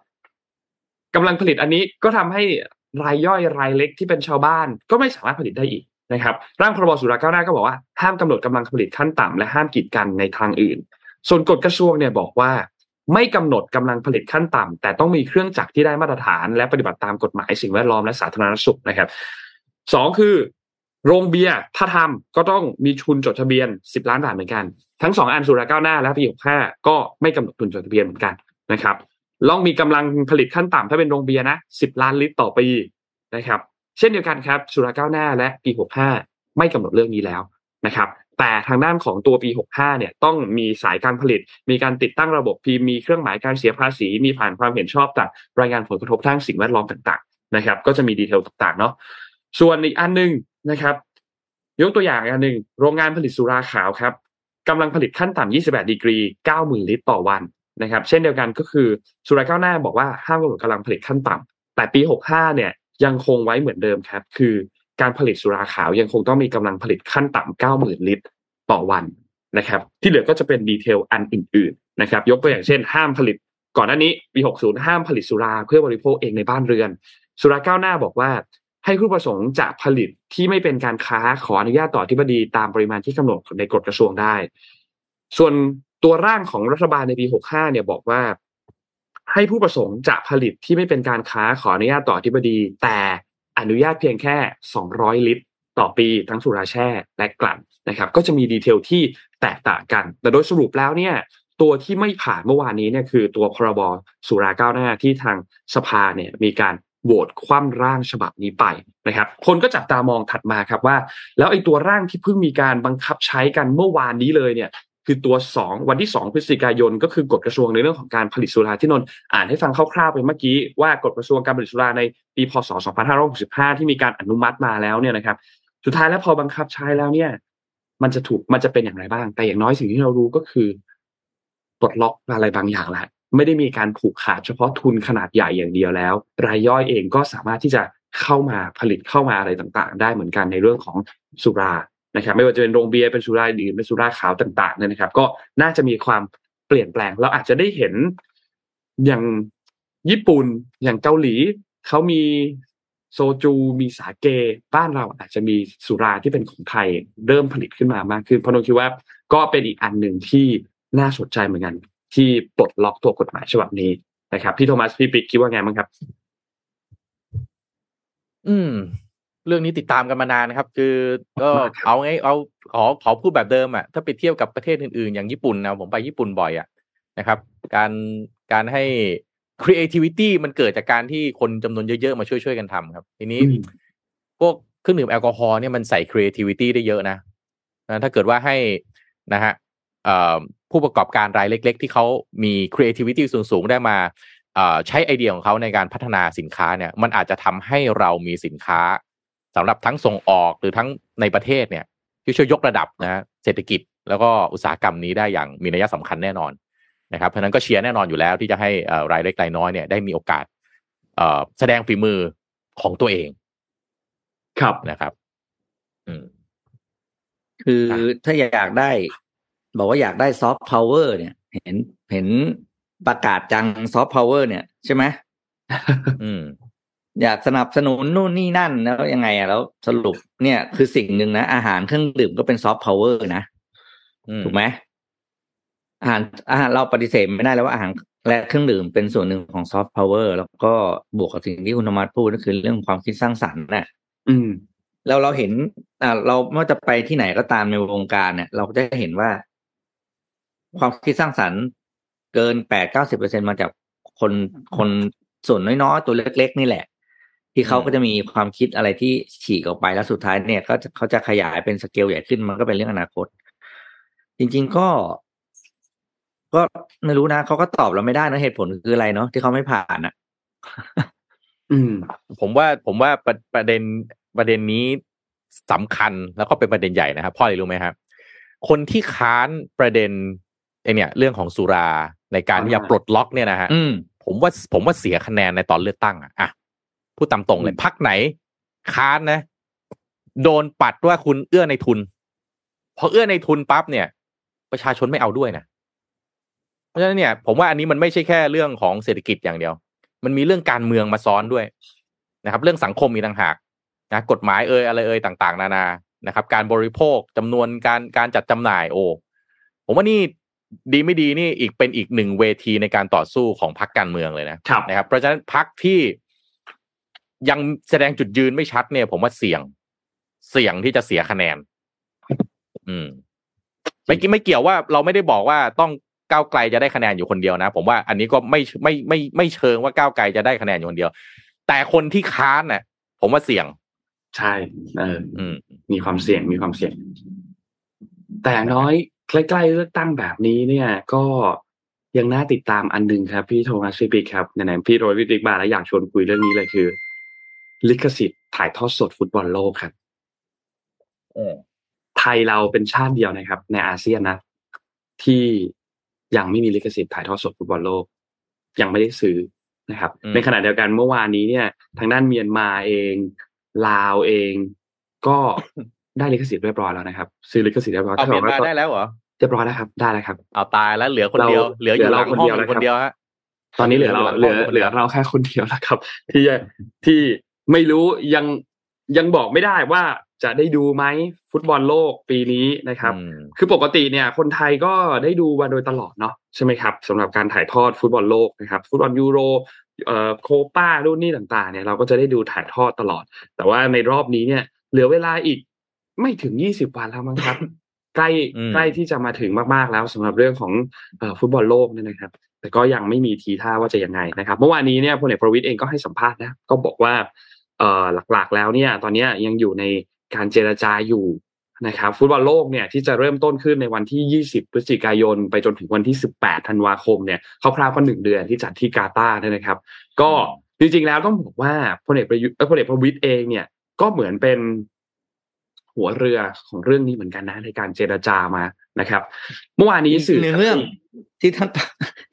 S2: กำลังผลิตอันนี้ก็ทำให้รายย่อยรายเล็กที่เป็นชาวบ้าน ก็ไม่สามารถผลิตได้อีกนะครับ ร่างพรบสุราก้าวหน้าก็บอกว่าห้ามกำหนดกำลังผลิตขั้นต่ำและห้ามกีดกันในทางอื่น ส่วนกฎกระทรวงเนี่ยบอกว่า ไม่กำหนดกำลังผลิตขั้นต่ำแต่ต้องมีเครื่องจักรที่ได้มาตรฐาน และปฏิบัติตามกฎหมายสิ่งแวดล้อมและสาธารณสุขนะครับสองคือ โรงเบียร์ถ้าทำก็ต้องมีทุนจดทะเบียน 10 ล้านบาทเหมือนกัน ทั้งสองอันสุราก้าวหน้าและปี65ก็ไม่กำหนดทุนจดทะเบียนเหมือนกันนะครับลองมีกำลังผลิตขั้นต่ำถ้าเป็นโรงเบียร์นะ10ล้านลิตรต่อปีนะครับ เช่นเดียวกันครับสุราก้าวหน้าและปี65ไม่กำหนดเรื่องนี้แล้วนะครับ แต่ทางด้านของตัวปี 65 เนี่ยต้องมีสายการผลิต มีการติดตั้งระบบพีมีเครื่องหมายการเสียภาษี มีผ่านความเห็นชอบจากรายงานผลกระทบทางสิ่งแวดล้อมต่างๆนะครับ ก็จะมีดีเทลต่างๆเนาะส่วนอีกอันหนึ่งนะครับ ยกตัวอย่างอันหนึ่งโรงงานผลิตสุราขาวครับกำลังผลิตขั้นต่ำ 28 ดีกรี 90,000 ลิตรต่อวันนะครับ เช่นเดียวกันก็คือสุราก้าวหน้าบอกว่าห้ามกำหนดกำลังผลิตขั้นต่ำแต่ปี 65 เนี่ยยังคงไว้เหมือนเดิมครับ คือ การผลิตสุราขาวยังคงต้องมีกำลังผลิตขั้นต่ำ90,000ลิตรต่อวันนะครับ ที่เหลือก็จะเป็นดีเทลอันอื่น ๆ นะครับ ยกตัวอย่างเช่น ห้ามผลิต ก่อนหน้านี้ปี60 ห้ามผลิตสุราเพื่อบริโภคเองในบ้านเรือน สุราก้าวหน้าบอกว่าให้ผู้ประสงค์จะผลิตที่ไม่เป็นการค้าขออนุญาตต่อที่บดีตามปริมาณที่กำหนดในกฎกระทรวงได้ ส่วนตัวร่างของรัฐบาลในปี 65 เนี่ยบอกว่า ให้ผู้ประสงค์จะผลิตที่ไม่เป็นการค้าขออนุญาตต่อที่บดี แต่ อนุญาตเพียงแค่ 200 ลิตร ต่อปีทั้งสุราแช่และกลั่นนะครับ ก็จะมีดีเทลที่แตกต่างกัน แต่โดยสรุปแล้วเนี่ยตัวที่ไม่ผ่านเมื่อวานนี้เนี่ยคือตัวพรบสุราก้าวหน้าที่ทางสภาเนี่ยมีการโหวตคว่ำร่างฉบับนี้ไปนะครับ คนก็จับตามองถัดมาครับว่า แล้วไอ้ตัวร่างที่เพิ่งมีการบังคับใช้กันเมื่อวานนี้เลยเนี่ย คือตัว 2 วันที่ 2 พฤศจิกายน ก็คือกฎกระทรวงในเรื่องของการผลิตสุราที่นนอ่านให้ฟังคร่าวๆไปเมื่อกี้ว่ากฎกระทรวงการผลิตสุราในปีพศ 2565 ที่มีการอนุมัติมาแล้วเนี่ยนะครับ สุดท้ายแล้วพอบังคับใช้แล้วเนี่ย มันจะถูกมันจะเป็นอย่างไรบ้าง แต่อย่างน้อยสิ่งที่เรารู้ก็คือปลดล็อกอะไรบางอย่างแล้วไม่ได้มีการผูกขาดเฉพาะทุนขนาดใหญ่อย่างเดียวแล้ว รายย่อยเองก็สามารถที่จะเข้ามาผลิตเข้ามาอะไรต่างๆ ได้เหมือนกันในเรื่องของสุรา นะครับไม่ว่าจะเป็นโรงเบียร์เป็นสุราดื่มเป็นสุราขาวต่างๆเนี่ยนะครับ ก็น่าจะมีความเปลี่ยนแปลงเราอาจจะได้เห็นอย่างญี่ปุ่นอย่างเกาหลีเขามีโซจูมีสาเกบ้านเราอาจจะมีสุราที่เป็นของไทยเริ่มผลิตขึ้นมามากขึ้นเพราะนนคิดว่าก็เป็นอีกอันหนึ่งที่น่าสนใจเหมือนกัน ที่ปลดล็อกตัวกฎหมายฉบับนี้นะครับ พี่โทมัสพี่ปิ๊กคิดว่าไงบ้างครับ
S4: อืม เรื่องนี้ติดตามกันมานานนะครับ คือก็
S2: มากครับ
S4: เอาไงเอาขอขอพูดแบบเดิมอะถ้าไปเทียบกับประเทศอื่นๆ อย่างญี่ปุ่นนะผมไปญี่ปุ่นบ่อยอะนะครับ การการให้ creativity มันเกิดจากการที่คนจำนวนเยอะ ๆ มาช่วยๆกันทำครับ ทีนี้
S2: อืม
S4: พวกเครื่องดื่มแอลกอฮอล์เนี่ยมันใส่ creativity ได้เยอะนะนะถ้าเกิดว่าให้นะฮะเอ่อผู้ประกอบการรายเล็ก ๆ ที่เขามี creativity สูง ๆ ได้มาเอ่อใช้ไอเดียของเขาในการพัฒนาสินค้าเนี่ย มันอาจจะทำให้เรามีสินค้า สำหรับทั้งส่งออกหรือทั้งในประเทศเนี่ยที่ช่วยยกระดับนะฮะเศรษฐกิจแล้วก็อุตสาหกรรมนี้ได้อย่างมีนัยสำคัญแน่นอนนะครับเพราะฉะนั้นก็เชียร์แน่นอนอยู่แล้วที่จะให้เอ่อรายเล็กรายน้อยเนี่ยได้มีโอกาสเอ่อแสดงฝีมือของตัวเอง
S2: ครับ
S4: นะครับอืม
S3: คือ
S4: ครับ
S3: ถ้าอยากได้ บอกว่าอยากได้ซอฟต์พาวเวอร์เนี่ย เห็นเห็นประกาศจังซอฟต์พาวเวอร์เนี่ยใช่ไหม
S4: อืม
S3: อยากสนับสนุนนู่นนี่นั่นแล้วยังไงอะแล้วสรุปเนี่ยคือสิ่งหนึ่งนะ อาหารเครื่องดื่มก็เป็นซอฟต์พาวเวอร์นะ
S4: อืม
S3: ถูกไหมอาหารอาหารเราปฏิเสธไม่ได้แล้วว่าอาหารและเครื่องดื่มเป็นส่วนหนึ่งของซอฟต์พาวเวอร์แล้วก็บวกกับสิ่งที่คุณโทมัสพูดก็คือเรื่องความคิดสร้างสรรค์น่ะ
S2: อืม
S3: เราเราเห็นอ่าเราไม่ว่าจะไปที่ไหนก็ตามในวงการเนี่ย เราก็จะเห็นว่า ความคิดสร้างสรรค์เกินแปดเก้าสิบเปอร์เซ็นมาจากคนคนส่วนน้อยๆ ตัวเล็ก ๆ นี่แหละ ที่เขาก็จะมีความคิดอะไรที่ฉีกออกไปแล้วสุดท้ายเนี่ยก็จะเขาจะขยายเป็นสเกลใหญ่ขึ้นมันก็เป็นเรื่องอนาคต จริง ๆก็ ก็ไม่รู้นะเขาก็ตอบเราไม่ได้นะเหตุผลคืออะไรเนาะที่เขาไม่ผ่านอะ
S2: อืม
S4: ผมว่าผมว่าประประเด็นประเด็นนี้สำคัญแล้วก็เป็นประเด็นใหญ่นะครับเพ่ออะไรรู้ไหมครับ คนที่ค้านประเด็นไอเนี่ย เรื่องของสุราในการที่จะ
S2: อ่า
S4: ปลดล็อกเนี่ยนะฮะ
S3: อืม
S4: ผมว่าผมว่าเสียคะแนนในตอนเลือกตั้งอะอะ พูดตามตรงเลย
S2: อืม
S4: พักไหน ค้านนะ โดนปัดว่าคุณเอื้อในทุนพอเอื้อในทุนปั๊บเนี่ย ประชาชนไม่เอาด้วยนะเพราะฉะนั้นเนี่ย ผมว่าอันนี้มันไม่ใช่แค่เรื่องของเศรษฐกิจอย่างเดียว มันมีเรื่องการเมืองมาซ้อนด้วยนะครับ เรื่องสังคมมีต่างหากนะกฎหมายเอ่ยอะไรเอ่ยต่าง ๆ นานานะครับ การบริโภคจำนวนการการจัดจำหน่ายโอ้ผมว่านี่ดีไม่ดีนี่อีกเป็นอีกหนึ่งเวทีในการต่อสู้ของพรรคการเมืองเลยนะ
S2: ครับ
S4: นะครับ เพราะฉะนั้นพักที่ ยังแสดงจุดยืนไม่ชัดเนี่ย ผมว่าเสี่ยง เสี่ยงที่จะเสียคะแนน อืมไม่กี่ไม่เกี่ยวว่า เราไม่ได้บอกว่าต้องก้าวไกลจะได้คะแนนอยู่คนเดียวนะ ผมว่าอันนี้ก็ไม่ไม่ไม่ไม่เชิงว่าก้าวไกลจะได้คะแนนอยู่คนเดียว แต่คนที่ค้านน่ะผมว่าเสี่ยง
S2: ใช่เออ
S4: อืม
S2: มีความเสี่ยงมีความเสี่ยง แต่อย่างน้อยใกล้ๆเลือกตั้งแบบนี้เนี่ย ก็ยังน่าติดตามอันหนึ่งครับ พี่โทมัสฟิปิกครับไหนๆพี่โรยวิติกมาแล้วอยากชวนคุยเรื่องนี้เลยคือ ลิขสิทธิ์ถ่ายทอดสดฟุตบอลโลกครับไทยเราเป็นชาติเดียวนะครับ ในอาเซียนนะ ที่ยังไม่มีลิขสิทธิ์ถ่ายทอดสดฟุตบอลโลก ยังไม่ได้ซื้อนะครับ
S4: อืม
S2: ในขณะเดียวกันเมื่อวานนี้เนี่ย ทางด้านเมียนมาเอง ลาวเอง ก็ได้ลิขสิทธิ์เรียบร้อยแล้วนะครับ ซื้อลิขสิทธิ์เรียบร้อย
S4: เอาเมียนมา
S2: ท่กับ
S4: ได้แล้วเหรอ
S2: เรียบร้อยแล้วครับ ได้แล้วครับ
S4: เอาตายแล้วเหลือคนเดียว
S2: เรา
S4: เหลืออยู่หลัง
S2: เหลือเรา
S4: ห้อง
S2: คนเดียว
S4: อยู่คนเดียวฮะ
S2: ตอนนี้เหลือเราเหลือเหลือเราแค่คนเดียวแล้วครับ ที่ที่ ไม่รู้ยังยังบอกไม่ได้ว่าจะได้ดูไหมฟุตบอลโลกปีนี้นะครับ
S4: อืม
S2: คือปกติเนี่ย คนไทยก็ได้ดูมาโดยตลอดเนาะใช่ไหมครับสำหรับการถ่ายทอดฟุตบอลโลกนะครับฟุตบอลยูโรเอ่อโคปานู่นนี่ต่างๆเนี่ยเราก็จะได้ดูถ่ายทอดตลอด แต่ว่าในรอบนี้เนี่ย เหลือเวลาอีกไม่ถึงยี่สิบวันแล้วมั้งครับ ใกล้
S4: อืม
S2: ใกล้ที่จะมาถึงมากๆแล้วสำหรับเรื่องของเอ่อฟุตบอลโลกเนี่ยนะครับ แต่ก็ยังไม่มีทีท่าว่าจะยังไงนะครับ เมื่อวานนี้เนี่ยพลเอกประวิตรเองก็ให้สัมภาษณ์นะก็บอกว่า เอ่อหลักๆ แล้วเนี่ยตอนเนี้ยยังอยู่ในการเจรจาอยู่นะครับฟุตบอลโลกเนี่ยที่จะเริ่มต้นขึ้นในวันที่ 20 พฤศจิกายน ไปจนถึงวันที่ 18 ธันวาคมเนี่ยคร่าวๆก็หนึ่งเดือนที่จัดที่กาตาร์เนยนะครับ ก็จริงๆแล้วต้องบอกว่าพลเอกประยุทธ์เอ่อพลเอกประวิตยเองเนี่ยก็เหมือนเป็นหัวเรือของเรื่องนี้เหมือนกันนะในการเจรจามานะครับ เมื่อวานนี้
S3: อีก
S2: สื่อ
S3: หนึ่งเรื่องที่ท่าน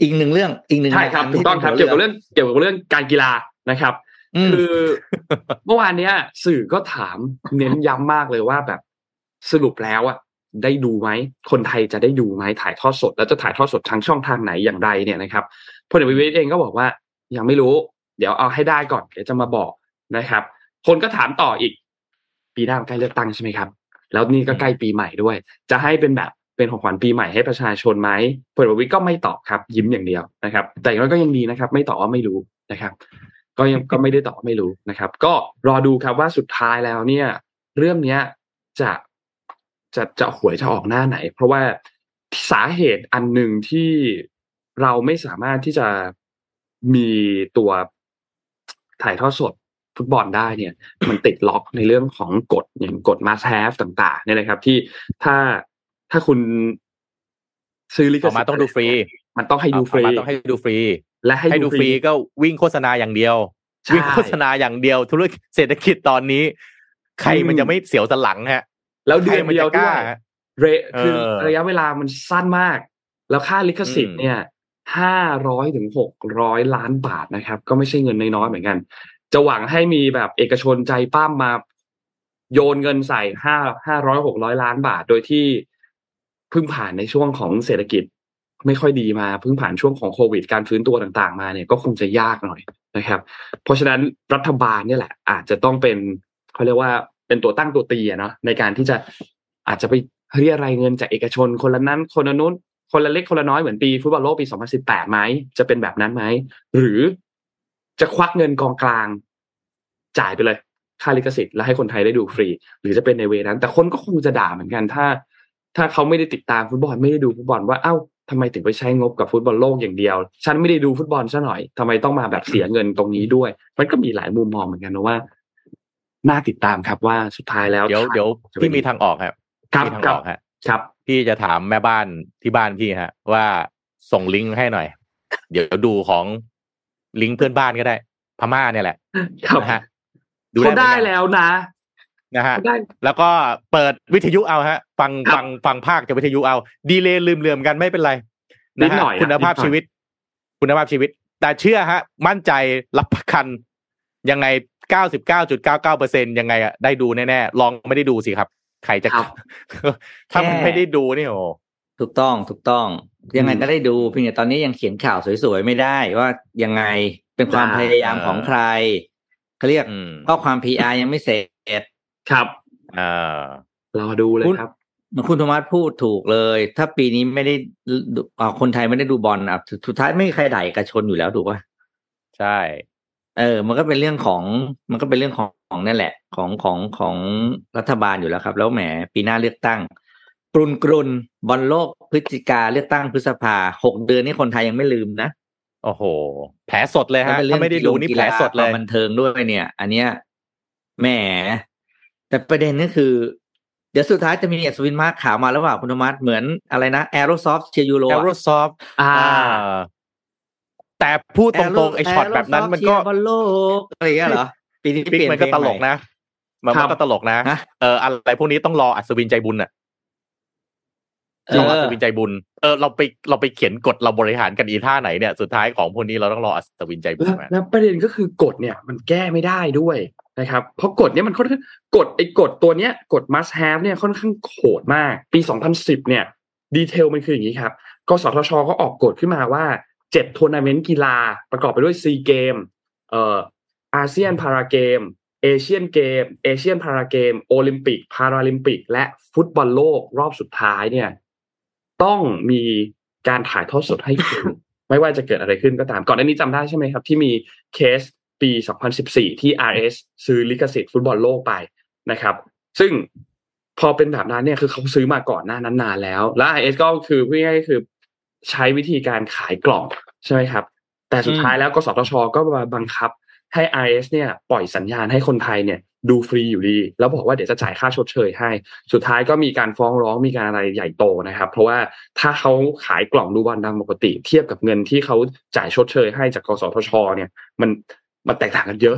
S3: อีกหนึ่งเรื่องอีกหนึ่ง
S2: ใช่ครับ
S3: น
S2: ถูกต้องครับ
S3: ที่
S2: เกี่ยวกับเรื่องเกี่ยวกับเรื่องการกีฬานะครับ
S3: อืม
S2: คือเมื่อวานเนี้ย สื่อก็ถามเน้นย้ำมากเลยว่าแบบสรุปแล้วอะได้ดูไหม คนไทยจะได้ดูไหมถ่ายทอดสด แล้วจะถ่ายทอดสดทางช่องทางไหนอย่างไรเนี่ยนะครับพลเอกประวิตยเองก็บอกว่า ยังไม่รู้ เดี๋ยวเอาให้ได้ก่อนเดี๋ยวจะมาบอกนะครับ คนก็ถามต่ออีก ปีหน้ามันใกล้เลือกตั้งใช่ไหมครับ แล้วนี่ก็ใกล้ปีใหม่ด้วย จะให้เป็นแบบเป็นของขวัญปีใหม่ให้ประชาชนไหมพลเอกประวิตยก็ไม่ตอบครับ ยิ้มอย่างเดียวนะครับ แต่อย่างน้อยก็ยังดีนะครับ ไม่ตอบว่าไม่รู้นะครับ ก็ยังก็ไม่ได้ตอบไม่รู้นะครับ ก็รอดูครับว่าสุดท้ายแล้วเนี่ย เรื่องเนี้ยจะจะจะหวยจะออกหน้าไหน เพราะว่าสาเหตุอันหนึ่งที่เราไม่สามารถที่จะมีตัวถ่ายทอดสดฟุตบอลได้เนี่ย มันติดล็อกในเรื่องของกฎอย่างกฎ must have ต่างๆเนี่ยนะครับ ที่ถ้าถ้าคุณซื้อลิข
S4: ออก
S2: สิท
S4: มา
S2: ธิ์
S4: ต้องดูฟรี
S2: มันต้องให้ดูฟรี
S4: ออกมาต้องให้ดูฟรี
S2: และให้
S4: ให้ดูฟรีก็วิ่งโฆษณาอย่างเดียว
S2: ใช่
S4: วิ่งโฆษณาอย่างเดียว ธุรกิจเศรษฐกิจตอนนี้ ใครมัน
S2: อืม
S4: จะไม่เสียวสันหลังฮะ
S2: แล้วเดือน
S4: ใครมัน
S2: เดี
S4: จะ
S2: ยว
S4: ก
S2: ด้ว
S4: ล้ายฮะ
S2: เรคือ
S4: เออ
S2: ระยะเวลามันสั้นมาก แล้วค่าลิขสิทธิ์
S4: อืม
S2: เนี่ยห้าร้อยถึงหกร้อยล้านบาทนะครับ ก็ไม่ใช่เงินน้อยๆเหมือนกัน จะหวังให้มีแบบเอกชนใจป้ามมาโยนเงินใส่ห้าห้าร้อยหกร้อยล้านบาท โดยที่เพิ่งผ่านในช่วงของเศรษฐกิจ ไม่ค่อยดีมาเพิ่งผ่านช่วงของโควิด การฟื้นตัวต่างๆ มาเนี่ยก็คงจะยากหน่อยนะครับ เพราะฉะนั้นรัฐบาลเนี่ยแหละ อาจจะต้องเป็นเขาเรียกว่าเป็นตัวตั้งตัวตีอะเนาะในการที่จะอาจจะไปเรียรายเงินจากเอกชน คนละนั้นคนละนู้นคนละเล็กคนละน้อยเหมือนปีฟุตบอลโลกปี 2018ไหมจะเป็นแบบนั้นไหมหรือจะควักเงินกองกลาง จ่ายไปเลย ค่าลิขสิทธิ์แล้วให้คนไทยได้ดูฟรี หรือจะเป็นในเวนั้น แต่คนก็คงจะด่าเหมือนกันถ้า ถ้าเขาไม่ได้ติดตามฟุตบอลไม่ได้ดูฟุตบอลว่าเอ้า ทำไมถึงไปใช้งบกับฟุตบอลโลกอย่างเดียว ฉันไม่ได้ดูฟุตบอลซะหน่อยทำไมต้องมาแบบเสียเงินตรงนี้ด้วย มันก็มีหลายมุมมองเหมือนกันนะว่า น่าติดตามครับว่าสุดท้ายแล้ว
S4: เดี๋ยว
S2: ทาง
S4: เดี๋ยว
S2: จะเป็น
S4: พี่มีทางออกครับ
S2: ครับ
S4: มีทาง
S2: ครั
S4: อบอกฮะ
S2: ครับ
S4: พี่จะถามแม่บ้านที่บ้านพี่ฮะ ว่าส่งลิงก์ให้หน่อย เดี๋ยวดูของลิงก์เพื่อนบ้านก็ได้ พม่าเนี่ยแหละ
S2: ครับ
S4: นะฮะ
S2: เขาได้
S4: เหมือนกัน
S2: แล้วนะ
S4: นะฮะ
S2: เขาได้
S4: แล้วก็เปิดวิทยุเอาฮะ ฟัง
S2: ครับ
S4: ฟังฟังภาคจากวิทยุเอา ดีเลยลืมเลืมๆกันไม่เป็นไร
S2: นิ
S4: นะ
S2: ด
S4: ฮะ
S2: หน่อยอะ
S4: คุณภาพ
S2: นิดหน่อย
S4: ชีวิต คุณภาพชีวิต แต่เชื่อฮะ มั่นใจรับประกัน ยังไงเก้าสิบเก้าจุดเก้าเก้าเปอร์เซ็นยังไงอะได้ดูแน่ๆ ลองไม่ได้ดูสิครับ ใครจะ
S2: ครับ
S4: ถ้ามัน
S3: แค่
S4: ไม่ได้ดูนี่โอ้
S3: ถูกต้องถูกต้อง ยังไง
S2: อืม
S3: ก็ได้ดูเพียงแต่ตอนนี้ยังเขียนข่าวสวยๆไม่ได้ว่ายังไงเป็นความ
S2: ได้
S3: พยายามของใครเขาเรียก
S4: อืม
S3: ข้อความ PR ยังไม่เสร็จ
S2: ครับ
S4: อ่าร
S2: อดูเลย
S3: คุณ
S2: ครับ
S3: เหมือนคุณโทมัสพูดถูกเลย ถ้าปีนี้ไม่ได้ดูอ่าคนไทยไม่ได้ดูบอลอะสุดสุดท้ายไม่มีใครด่าเอกชนอยู่แล้วถูกป่ะ
S4: ใช่
S3: เออ มันก็เป็นเรื่องของ มันก็เป็นเรื่องของของนั่นแหละ ของของของรัฐบาลอยู่แล้วครับ แล้วแหมปีหน้าเลือกตั้งกรุนกรุนบอลโลกพฤศจิกาเลือกตั้งพฤษภาหกเดือนนี่คนไทยยังไม่ลืมนะ
S4: โอ้โห แผลสดเลยฮะ
S3: แล้วเป็นเรื่
S4: ถ้าไม่ได้ดูนี่
S3: กี
S4: แผล
S3: ฬา
S4: สดเลย
S3: ความบันเทิงด้วยเนี่ย อันเนี้ยแหม แต่ประเด็นก็คือ เดี๋ยวสุดท้ายจะมีอัศวินมาร์คข่าวมาแล้วว่าคุณธรรมัสเหมือนอะไรนะแอโรซอฟเชียยูโร
S4: แอโรซอฟ
S2: อ่า
S4: แต่พูดตรงๆไอช็อตแบบนั้นมันก็
S3: บอลโลกอะไรอย่างเงี้ยเหรอปีนี้
S4: บิ๊ก
S3: เปลี่ยน
S4: มันก็
S3: เพลง
S4: ตลก
S3: ใหม่
S4: นะ มัน
S2: ครับ
S4: ก็ตลกนะ
S3: ฮะ
S4: เอออะไรพวกนี้ต้องรออัศวินใจบุญอะ
S3: เอ
S4: รออั
S3: อ
S4: ศวินใจบุญ เออเราไปเราไปเขียนกฎเราบริหารกันอีท่าไหนเนี่ย สุดท้ายของพวกนี้เราต้องรออัศวินใจบุญ
S2: แล้ว
S4: มา
S2: แล้วประเด็นก็คือกฎเนี่ย มันแก้ไม่ได้ด้วย นะครับเพราะกฎเนี่ยมันค่อนข้างกฎไอ้กฎตัวเนี้ยกฎ must have เนี่ยค่อนข้างโหดมาก ปี 2010 เนี่ยดีเทลมันคืออย่างนี้ครับกสทชก็ออกกฎขึ้นมาว่าเจ็ดทัวร์นาเมนต์กีฬาประกอบไปด้วยซีเกมส์เอ่ออาเซียนพาราเกมส์ เอเชียนเกมส์ เอเชียนพาราเกมส์ โอลิมปิก พาราลิมปิก และฟุตบอลโลกรอบสุดท้ายเนี่ย ต้องมีการถ่ายทอดสดให้ดูไม่ว่าจะเกิดอะไรขึ้นก็ตาม ก่อนหน้านี้จำได้ใช่ไหมครับ ที่มีเคส ปี 2014 ที่ RS ซื้อลิขสิทธิ์ฟุตบอลโลกไปนะครับ ซึ่งพอเป็นแบบนั้นเนี่ยคือเขาซื้อมาก่อนหน้านั้นนานแล้ว และ RS ก็คือพูดง่ายๆคือใช้วิธีการขายกล่องใช่ไหมครับ แต่สุดท้ายแล้วกสทช ก็มาบังคับให้ RS เนี่ยปล่อยสัญญาณให้คนไทยเนี่ยดูฟรีอยู่ดี แล้วบอกว่าเดี๋ยวจะจ่ายค่าชดเชยให้ สุดท้ายก็มีการฟ้องร้องมีการอะไรใหญ่โตนะครับ เพราะว่าถ้าเขาขายกล่องดูบอลตามปกติ เทียบกับเงินที่เขาจ่ายชดเชยให้จากกสทช เนี่ย มัน มันแตกต่างกันเยอะ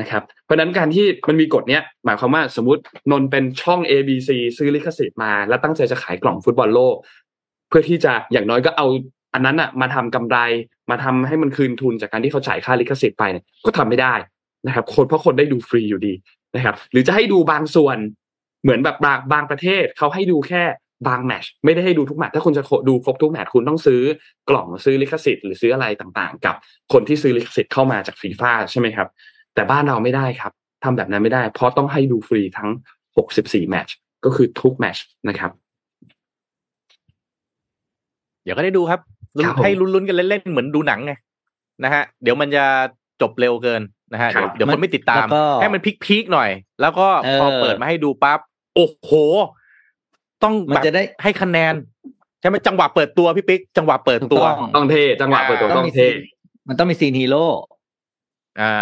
S2: นะครับ เพราะนั้นการที่มันมีกฎเนี้ยหมายความว่าสมมตินนท์เป็นช่อง A B C ซื้อลิขสิทธิ์มา แล้วตั้งใจจะขายกล่องฟุตบอลโลก เพื่อที่จะอย่างน้อยก็เอาอันนั้นอะมาทำกำไรมาทำให้มันคืนทุนจากการที่เขาจ่ายค่าลิขสิทธิ์ไปเนี่ยก็ทำไม่ได้นะครับ คนเพราะคนได้ดูฟรีอยู่ดีนะครับ หรือจะให้ดูบางส่วนเหมือนแบบบางบางประเทศเขาให้ดูแค่ บางแมตชไม่ได้ให้ดูทุกแมตช์ถ้าคุณจะดูครบทุกแมตช์คุณต้องซื้อกล่องซื้อลิขสิทธิ์หรือซื้ออะไรต่างๆ กับคนที่ซื้อลิขสิทธิ์เข้ามาจากฟีฟ่าใช่ไหมครับ แต่บ้านเราไม่ได้ครับทำแบบนั้นไม่ได้ เพราะต้องให้ดูฟรีทั้ง 64 แมตช์ก็คือทุกแมตช์นะครับ
S4: เดี๋ยวก็ได้ดูครับลุ้น
S2: ครับผม
S4: ให้ลุ้นๆกันเล่นๆเหมือนดูหนังไงนะฮะเดี๋ยวมันจะจบเร็วเกินนะฮะ
S2: ครั
S4: เดี๋ยว
S2: บ
S4: เดี๋ยวคนไม่ติดตาม
S3: แล้วก็
S4: ให้มันพีคๆหน่อย แล้วก็พอ
S3: เออ
S4: เปิดมาให้ดูปั๊บโอ้โห ต้อง
S3: มัน
S4: แบบ
S3: จะได้
S4: ให้คะแนนใช่ไหมจังหวะเปิดตัวพี่ปิ๊กจังหวะเปิด
S3: ถูก
S4: ตัว
S3: ต้อง
S2: ต้องเท่จังหวะเปิดตัว
S3: ต้
S2: ต้
S3: อ
S2: องง
S3: มี
S2: เท่
S3: ซีนมันต้องมี scene ฮีโร่
S4: อ่า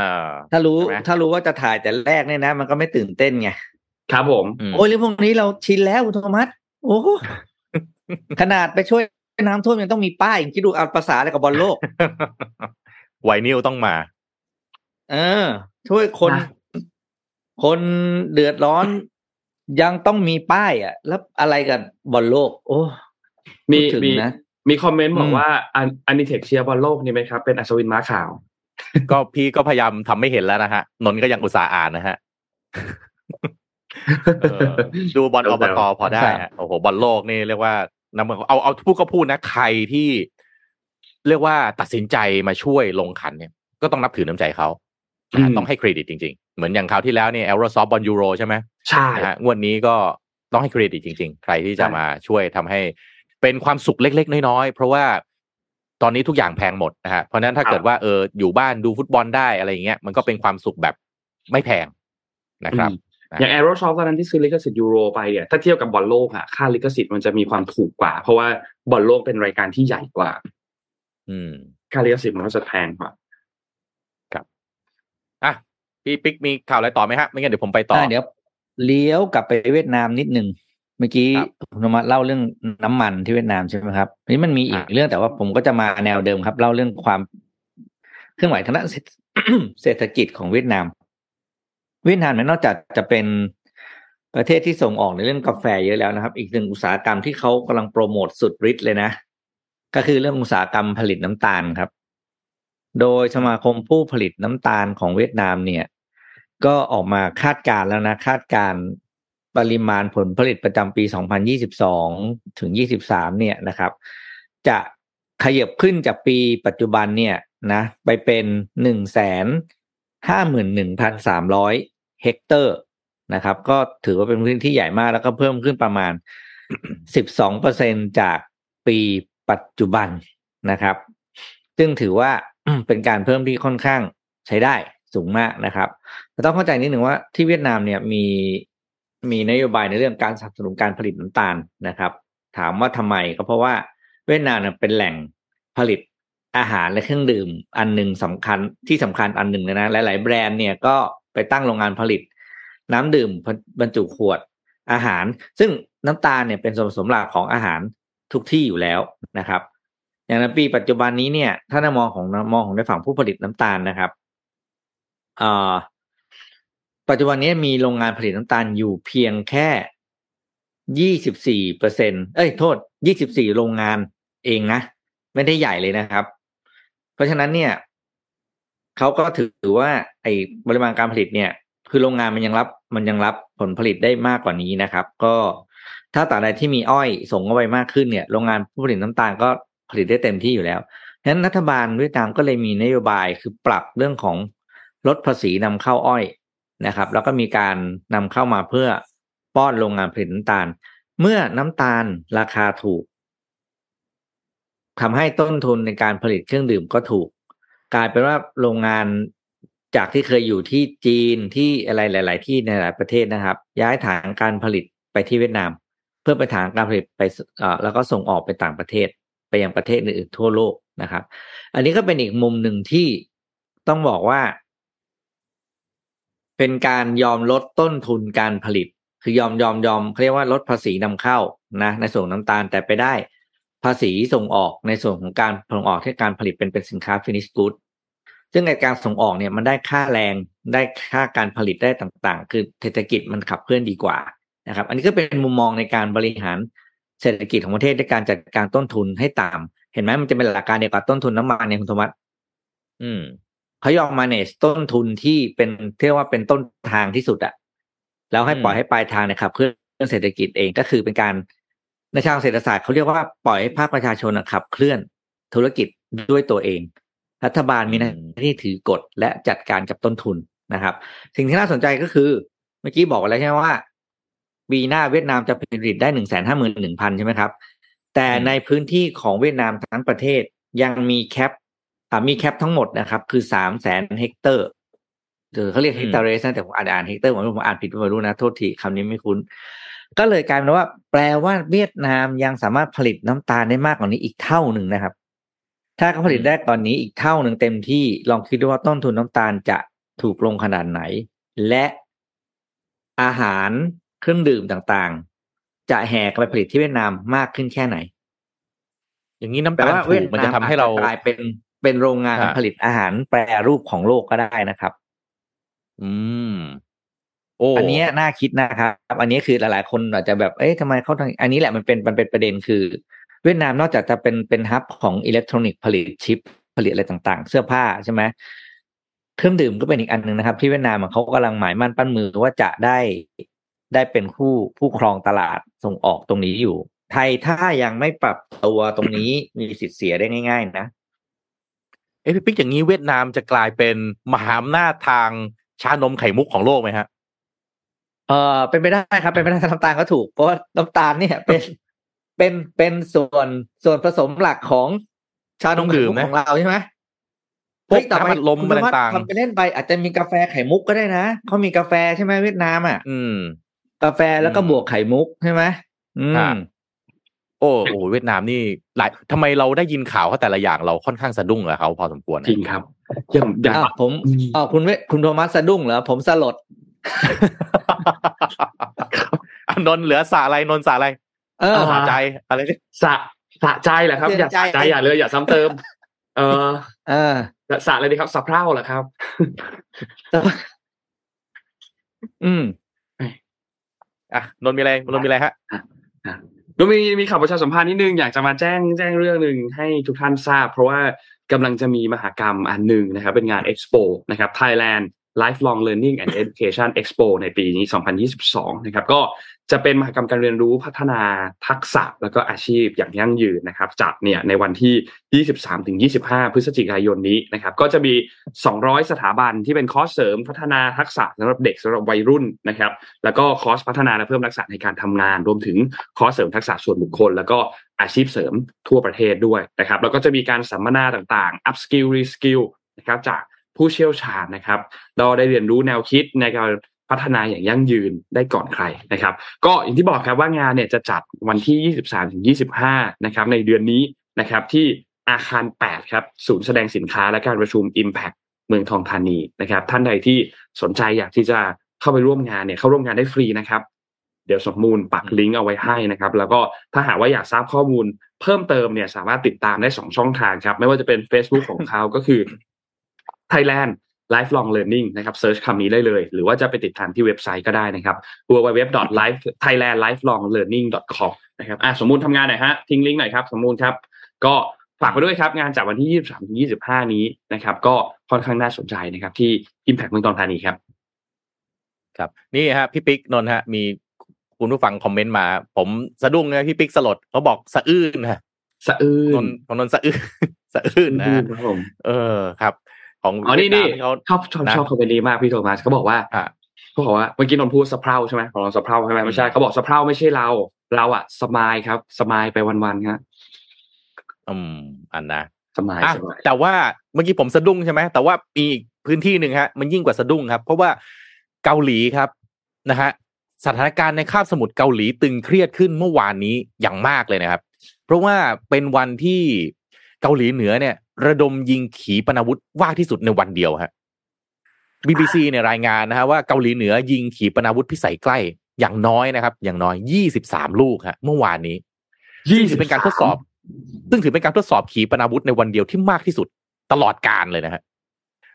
S3: ถ้ารู้
S4: ใช่ไหม
S3: ถ้ารู้ว่าจะถ่ายแต่แรกเนี่ยนะ มันก็ไม่ตื่นเต้นไง
S2: ครับผม
S3: โอ้ยเรื่องพวกนี้เราชินแล้วคุณโทมัสโอ้โหขนาดไปช่วยน้ำท่วมยังต้องมีป้ายคิดดูเอาภาษาอะไรกับบอลโลก
S4: ไวนิลต้องมา
S3: เออ ช่วยคน
S2: นะ
S3: คนเดือดร้อน ยังต้องมีป้ายอะ แล้วอะไรกับบอลโลก โอ้
S2: มี
S3: พูดถึง
S2: มี
S3: นะ
S2: มีคอมเมนต์บอ
S3: อื
S2: ก
S3: ม
S2: ว่าอันอันนิเทคเชียร์บอลโลกนี่ไหมครับ เป็นอัศวินม้าขาว
S4: ก็พี่ก็พยายามทำไม่เห็นแล้วนะฮะ นนท์ก็ยังอุตส่าห์อ่านนะฮะเออดูบอลอบตพอได้ฮะโอ้โหบอลโลกนี่เรียกว่าน้ำเอาเอาพูดก็พูดนะใครที่ เรียกว่าตัดสินใจมาช่วยลงขันเนี่ย ก็ต้องนับถือน้ำใจเขานะฮะ
S2: อืม
S4: ต้องให้เครดิตจริง ๆ เหมือนอย่างคราวที่แล้วเนี่ยเอลโรซอฟบอลยูโรใช่ไหม
S2: ใช่
S4: นะฮะงวดนี้ก็ต้องให้เครดิตจริง ๆ ใครที่จะ
S2: ใช่
S4: มาช่วยทำให้เป็นความสุขเล็ก ๆ น้อยๆเพราะว่าตอนนี้ทุกอย่างแพงหมดนะฮะเพราะฉะนั้นถ้าเกิดว่าเอออยู่บ้านดูฟุตบอลได้อะไรอย่างเงี้ยมันก็เป็นความสุขแบบไม่แพงนะครับ
S2: อืมอย่างแอโรซอฟตอนนั้นที่ซื้อลิขสิทธิ์ยูโรไปเนี่ยถ้าเทียบกับบอลโลกอะค่าลิขสิทธิ์มันจะมีความถูกกว่า เพราะว่าบอลโลกเป็นรายการที่ใหญ่กว่า
S4: อืม
S2: ค่าลิขสิทธิ์มันก็จะแพงกว่า
S4: อะ พี่ปิ๊กมีข่าวอะไรต่อไหมฮะ ไม่งั้นเดี๋ยวผมไปต่อ
S3: อะเดี๋ยวเลี้ยวกลับไปเวียดนามนิดนึงเมื่อกี้
S4: ครับ
S3: คุณธรรมะเล่าเรื่องน้ำมันที่เวียดนามใช่ไหมครับอันนี้มันมีอีก
S4: อะ
S3: เรื่องแต่ว่าผมก็จะมาแนวเดิมครับ เล่าเรื่องความเคลื่อนไหวทางด้านเศรษฐเศรษฐกิจของเวียดนาม เวียดนามเนี่ยนอกจากจะเป็นประเทศที่ส่งออกในเรื่องกาแฟเยอะแล้วนะครับ อีกหนึ่งอุตสาหกรรมที่เขากำลังโปรโมทสุดฤทธิ์เลยนะ ก็คือเรื่องอุตสาหกรรมผลิตน้ำตาลครับ โดยสมาคมผู้ผลิตน้ำตาลของเวียดนามเนี่ย ก็ออกมาคาดการณ์แล้วนะ คาดการณ์ปริมาณผลผลิตประจำปี 2022 ถึง 23 เนี่ยนะครับ จะขยับขึ้นจากปีปัจจุบันเนี่ยนะไปเป็น 151,300 เฮกตาร์นะครับ ก็ถือว่าเป็นพื้นที่ใหญ่มากแล้วก็เพิ่มขึ้นประมาณ 12%จากปีปัจจุบันนะครับ ซึ่งถือว่าเป็นการเพิ่มที่ค่อนข้างใช้ได้สูงมากนะครับ แต่ต้องเข้าใจนิดหนึ่งว่าที่เวียดนามเนี่ยมีมีนโยบายในเรื่องการสนับสนุนการผลิตน้ำตาลนะครับ ถามว่าทำไมก็เพราะว่าเวียดนามเป็นแหล่งผลิตอาหารและเครื่องดื่ม อันหนึ่งสำคัญที่สำคัญอันหนึ่งเลยนะหลาย ๆ แบรนด์เนี่ยก็ไปตั้งโรงงานผลิต น้ำดื่มบรรจุขวดอาหาร ซึ่งน้ำตาลเนี่ยเป็นส่วนผสมหลักของอาหารทุกที่อยู่แล้วนะครับ อย่างในปีปัจจุบันนี้เนี่ย ถ้าในมองของมองของในฝั่งผู้ผลิตน้ำตาลนะครับเอ่อ ปัจจุบันนี้มีโรงงานผลิตน้ำตาลอยู่เพียงแค่ยี่สิบสี่เปอร์เซ็นเอ้ยโทษยี่สิบสี่โรงงานเองนะ ไม่ได้ใหญ่เลยนะครับ เพราะฉะนั้นเนี่ยเขาก็ถือว่า ไอ้ปริมาณการผลิตเนี่ย คือโรงงานมันยังรับ มันยังรับผลผลิตได้มากกว่านี้นะครับ ก็ถ้าตราใดที่มีอ้อยส่งเข้าไปมากขึ้นเนี่ยโรงงานผู้ผลิตน้ำตาลก็ผลิตได้เต็มที่อยู่แล้วฉะนั้นรัฐบาลเวียดนามก็เลยมีนโยบายคือปรับเรื่องของลดภาษีนำเข้าอ้อย นะครับ แล้วก็มีการนำเข้ามาเพื่อป้อนโรงงานผลิตน้ำตาล เมื่อน้ำตาลราคาถูกทำให้ต้นทุนในการผลิตเครื่องดื่มก็ถูก กลายเป็นว่าโรงงานจากที่เคยอยู่ที่จีนที่อะไรหลาย ๆ ที่ในหลายประเทศนะครับ ย้ายฐานการผลิตไปที่เวียดนาม เพื่อไปฐานการผลิตไปแล้วก็ส่งออกไปต่างประเทศ ไปยังประเทศอื่นๆทั่วโลกนะครับ อันนี้ก็เป็นอีกมุมหนึ่งที่ต้องบอกว่า เป็นการยอมลดต้นทุนการผลิต คือยอมยอมยอมเขาเรียกว่าลดภาษีนำเข้านะในส่วนน้ำตาลแต่ไปได้ภาษีส่งออกในส่วนของการส่งออกที่การผลิตเป็นเป็นสินค้าฟินิชกู๊ดซึ่งในการส่งออกเนี่ยมันได้ค่าแรงได้ค่าการผลิตได้ต่างๆ คือเศรษฐกิจมันขับเคลื่อนดีกว่านะครับ อันนี้ก็เป็นมุมมองในการบริหารเศรษฐกิจของประเทศด้วยการจัดการต้นทุนให้ต่ำเห็นไหมมันจะเป็นหลักการเดียวกับต้นทุนน้ำมันเนี่ยคุณธวัฒน์
S4: อืม
S3: เขายอม manage ต้นทุนที่เป็นเรียกว่าเป็นต้นทางที่สุดอะแล้วให้
S4: อืม
S3: ปล่อยให้ปลายทางเนะครับเพื่อเรื่องเศรษฐกิจเองก็คือเป็นการในทางเศรษฐศาสตร์เขาเรียกว่าปล่อยให้ภาคประชาชนอะขับเคลื่อนธุรกิจด้วยตัวเอง รัฐบาลมีหน้าที่ถือกฎและจัดการกับต้นทุนนะครับ สิ่งที่น่าสนใจก็คือเมื่อกี้บอกไปแล้วใช่ไหมว่าปีหน้าเวียดนามจะผลิตได้หนึ่งแสนห้าหมื่นหนึ่งพันใช่ไหมครับ แต่ในพื้นที่ของเวียดนามทั้งประเทศยังมีแคปอ่า มีแคปทั้งหมดนะครับ คือสามแสนเฮกเตอร์เออเขาเรียก hectares นะแต่ผมอ่านอ่าน hector ผมผมอ่านผิดไม่รู้นะ โทษทีคำนี้ไม่คุ้น ก็เลยกลายเป็นว่า แปลว่าเวียดนามยังสามารถผลิตน้ำตาลได้มากกว่านี้อีกเท่าหนึ่งนะครับ ถ้าเขาผลิตได้ตอนนี้อีกเท่าหนึ่งเต็มที่ลองคิดดูว่าต้นทุนน้ำตาลจะถูกลงขนาดไหน และอาหารเครื่องดื่มต่างๆ จะแห่กันไปผลิตที่เวียดนามมากขึ้นแค่ไหน
S4: อย่างนี้น้ำ
S3: แปล
S4: ตาล
S3: ว่า
S4: ถู
S3: เวียด
S4: กมัน
S3: นา
S4: จะ
S3: ม
S4: ทำให้เรา
S3: อจจะกลายเป็น เป็นโรงงาน
S4: อ่า
S3: ผลิตอาหารแปรรูปของโลกก็ได้นะครับ
S4: อืมโอ้
S3: อันเนี้ยน่าคิดนะครับ อันนี้คือหลายๆคนอาจจะแบบ เอ๊ะทำไมเขาทำอันนี้แหละมันเป็นมันเป็นประเด็นคือ เวียดนามนอกจากจะเป็นเป็นฮับของอิเล็กทรอนิกส์ผลิตชิปผลิตอะไรต่างๆ เสื้อผ้าใช่ไหมเครื่องดื่มก็เป็นอีกอันหนึ่งนะครับ ที่เวียดนามอะเขากำลังหมายมั่นปั้นมือว่าจะได้ได้เป็นผู้ผู้ครองตลาดส่งออกตรงนี้อยู่ ไทยถ้ายังไม่ปรับตัวตรงนี้มีสิทธิ์เสียได้ง่าย ๆ นะ
S4: เอ้พี่ปิ๊กอย่างนี้เวียดนามจะกลายเป็นมหาอำนาจทางชานมไข่มุกของโลกไหมฮะ
S3: เออเป็นไปได้ครับ เป็นไปได้น้ำตาลก็ถูกเพราะว่าน้ำตาลเนี่ยเป็นเป็นเป็นส่วนส่วนผสมหลักของชานมไข่มุกของเราใช่ไหม
S4: พวก
S3: เฮ้ยต่อไป
S4: น้ำอัดลม
S3: คุณ
S4: อะไร
S3: ธวัฒน์
S4: ต่างๆ
S3: ทำไปเล่นไปอาจจะมีกาแฟไข่มุกก็ได้นะเขามีกาแฟใช่ไหมเวียดนามอะ
S4: อืม
S3: กาแฟแล้วก็
S4: อืม
S3: บวกไข่มุกใช่ไหมอืม
S4: อ่า โอ้โหเวียดนามนี่หลายทำไมเราได้ยินข่าวเขาแต่ละอย่างเราค่อนข้างสะดุ้งกับเขาพอสมควรนะ
S2: จริงครับอย่างอย่าง
S3: อ้าวผม
S2: อืม
S3: อ๋อคุณเวคุณโทมัสสะดุ้งเหรอผมสลด
S4: อะนนท์เหลือสาอะไรนนท์สาอะไร
S3: เออ
S4: สาใจอะไรเนี่ย
S2: สะสะใจเหรอครับ
S3: เสีย
S2: อย่า
S3: ใจ
S2: สะใจอย่าเลยอย่าซ้ำเติม เออ
S3: เออ
S2: สะอะไรดีครับสะเพร่าเหรอครับ
S3: อืม
S4: อะนนท์มีอะไรนนท์มีอะไรฮะ
S2: ก็มีมีข่าวประชาสัมพันธ์นิดนึงอยากจะมาแจ้งแจ้งเรื่องหนึ่งให้ทุกท่านทราบ เพราะว่ากำลังจะมีมหากรรมอันหนึ่งนะครับ เป็นงานเอ็กซ์โปนะครับ Thailand Lifelong Learning and Education Expo ในปีนี้ 2022 นะครับ ก็จะเป็นมหกรรมการเรียนรู้พัฒนาทักษะแล้วก็อาชีพอย่างยั่งยืนนะครับ จัดเนี่ยในวันที่ 23-25 พฤศจิกายนนี้นะครับ ก็จะมี 200 สถาบันที่เป็นคอร์สเสริมพัฒนาทักษะสำหรับเด็กสำหรับวัยรุ่นนะครับ แล้วก็คอร์สพัฒนาและเพิ่มทักษะในการทำงาน รวมถึงคอร์สเสริมทักษะส่วนบุคคล แล้วก็อาชีพเสริมทั่วประเทศด้วยนะครับ แล้วก็จะมีการสัมมนาต่างๆ up skill re skill นะครับจาก ผู้เชี่ยวชาญนะครับเราได้เรียนรู้แนวคิดในการพัฒนาอย่างยั่งยืนได้ก่อนใครนะครับ ก็อย่างที่บอกครับว่างานเนี่ยจะจัดวันที่ 23ถึง25 นะครับ ในเดือนนี้นะครับที่อาคาร 8 ครับ ศูนย์แสดงสินค้าและการประชุม Impact เมืองทองธานีนะครับ ท่านใดที่สนใจอยากที่จะเข้าไปร่วมงานเนี่ยเข้าร่วมงานได้ฟรีนะครับ เดี๋ยวสมมูลปักลิงก์เอาไว้ให้นะครับ แล้วก็ถ้าหากว่าอยากทราบข้อมูลเพิ่มเติมเนี่ยสามารถติดตามได้สองช่องทางครับ ไม่ว่าจะเป็น Facebook ของเขาก็คือ Thailand Lifelong Learning นะครับ search คำนี้ได้เลย หรือว่าจะไปติดตามที่เว็บไซต์ก็ได้นะครับ www.thailandlifelonglearning.com นะครับอะสมมูลทำงานหน่อยฮะทิ้งลิงก์หน่อยครับสมมูลครับ ก็ฝากไปด้วยครับ งานจากวันที่ 23ถึง25 นี้นะครับ ก็ค่อนข้างน่าสนใจนะครับ ที่ Impact เมืองทองธานีครับ
S4: ครับนี่ฮะพี่ปิ๊กนนท์ฮะ มีคุณผู้ฟังคอมเมนต์มา ผมสะดุ้งนะพี่ปิ๊กสลดเขาบอกสะอื้นนะ
S2: สะอื้
S4: น
S2: น
S4: นท์ของนนท์สะอื้นสะอื้นนะฮะ
S2: ครับผม
S4: เออครับ ของ
S2: อ๋อนี่นี่
S4: เวียดามที่เขา
S2: ชอบชอบ
S4: นะ
S2: ชอบคอมเมนต์นี้มากพี่โทมัสเขาบอกว่า
S4: อะ
S2: เขาบอกว่าเมื่อกี้นนท์พูดสะเพร่าใช่ไหมของเราสะเพร่าใช่ไหมไม่ใช่เขาบอกสะเพร่าไม่ใช่เรา เราอะสมายครับ สมายไปวันๆครับ
S4: อืมอันนะ
S2: สมาย
S4: อะ
S2: สมาย
S4: แต่ว่าเมื่อกี้ผมสะดุ้งใช่ไหมแต่ว่ามีอีกพื้นที่หนึ่งฮะ มันยิ่งกว่าสะดุ้งครับ เพราะว่าเกาหลีครับนะฮะสถานการณ์ในคาบสมุทรเกาหลีตึงเครียดขึ้นเมื่อวานนี้อย่างมากเลยนะครับ เพราะว่าเป็นวันที่เกาหลีเหนือเนี่ย ระดมยิงขีปนาวุธมากที่สุดในวันเดียวฮะ BBC เนี่ยรายงานนะฮะว่าเกาหลีเหนือยิงขีปนาวุธพิสัยใกล้อย่างน้อยนะครับ อย่างน้อย23ลูกฮะ เมื่อวานนี้ซึ่งถือเป็นการทดสอบ ซึ่งถือเป็นการทดสอบขีปนาวุธในวันเดียวที่มากที่สุดตลอดการเลยนะฮะ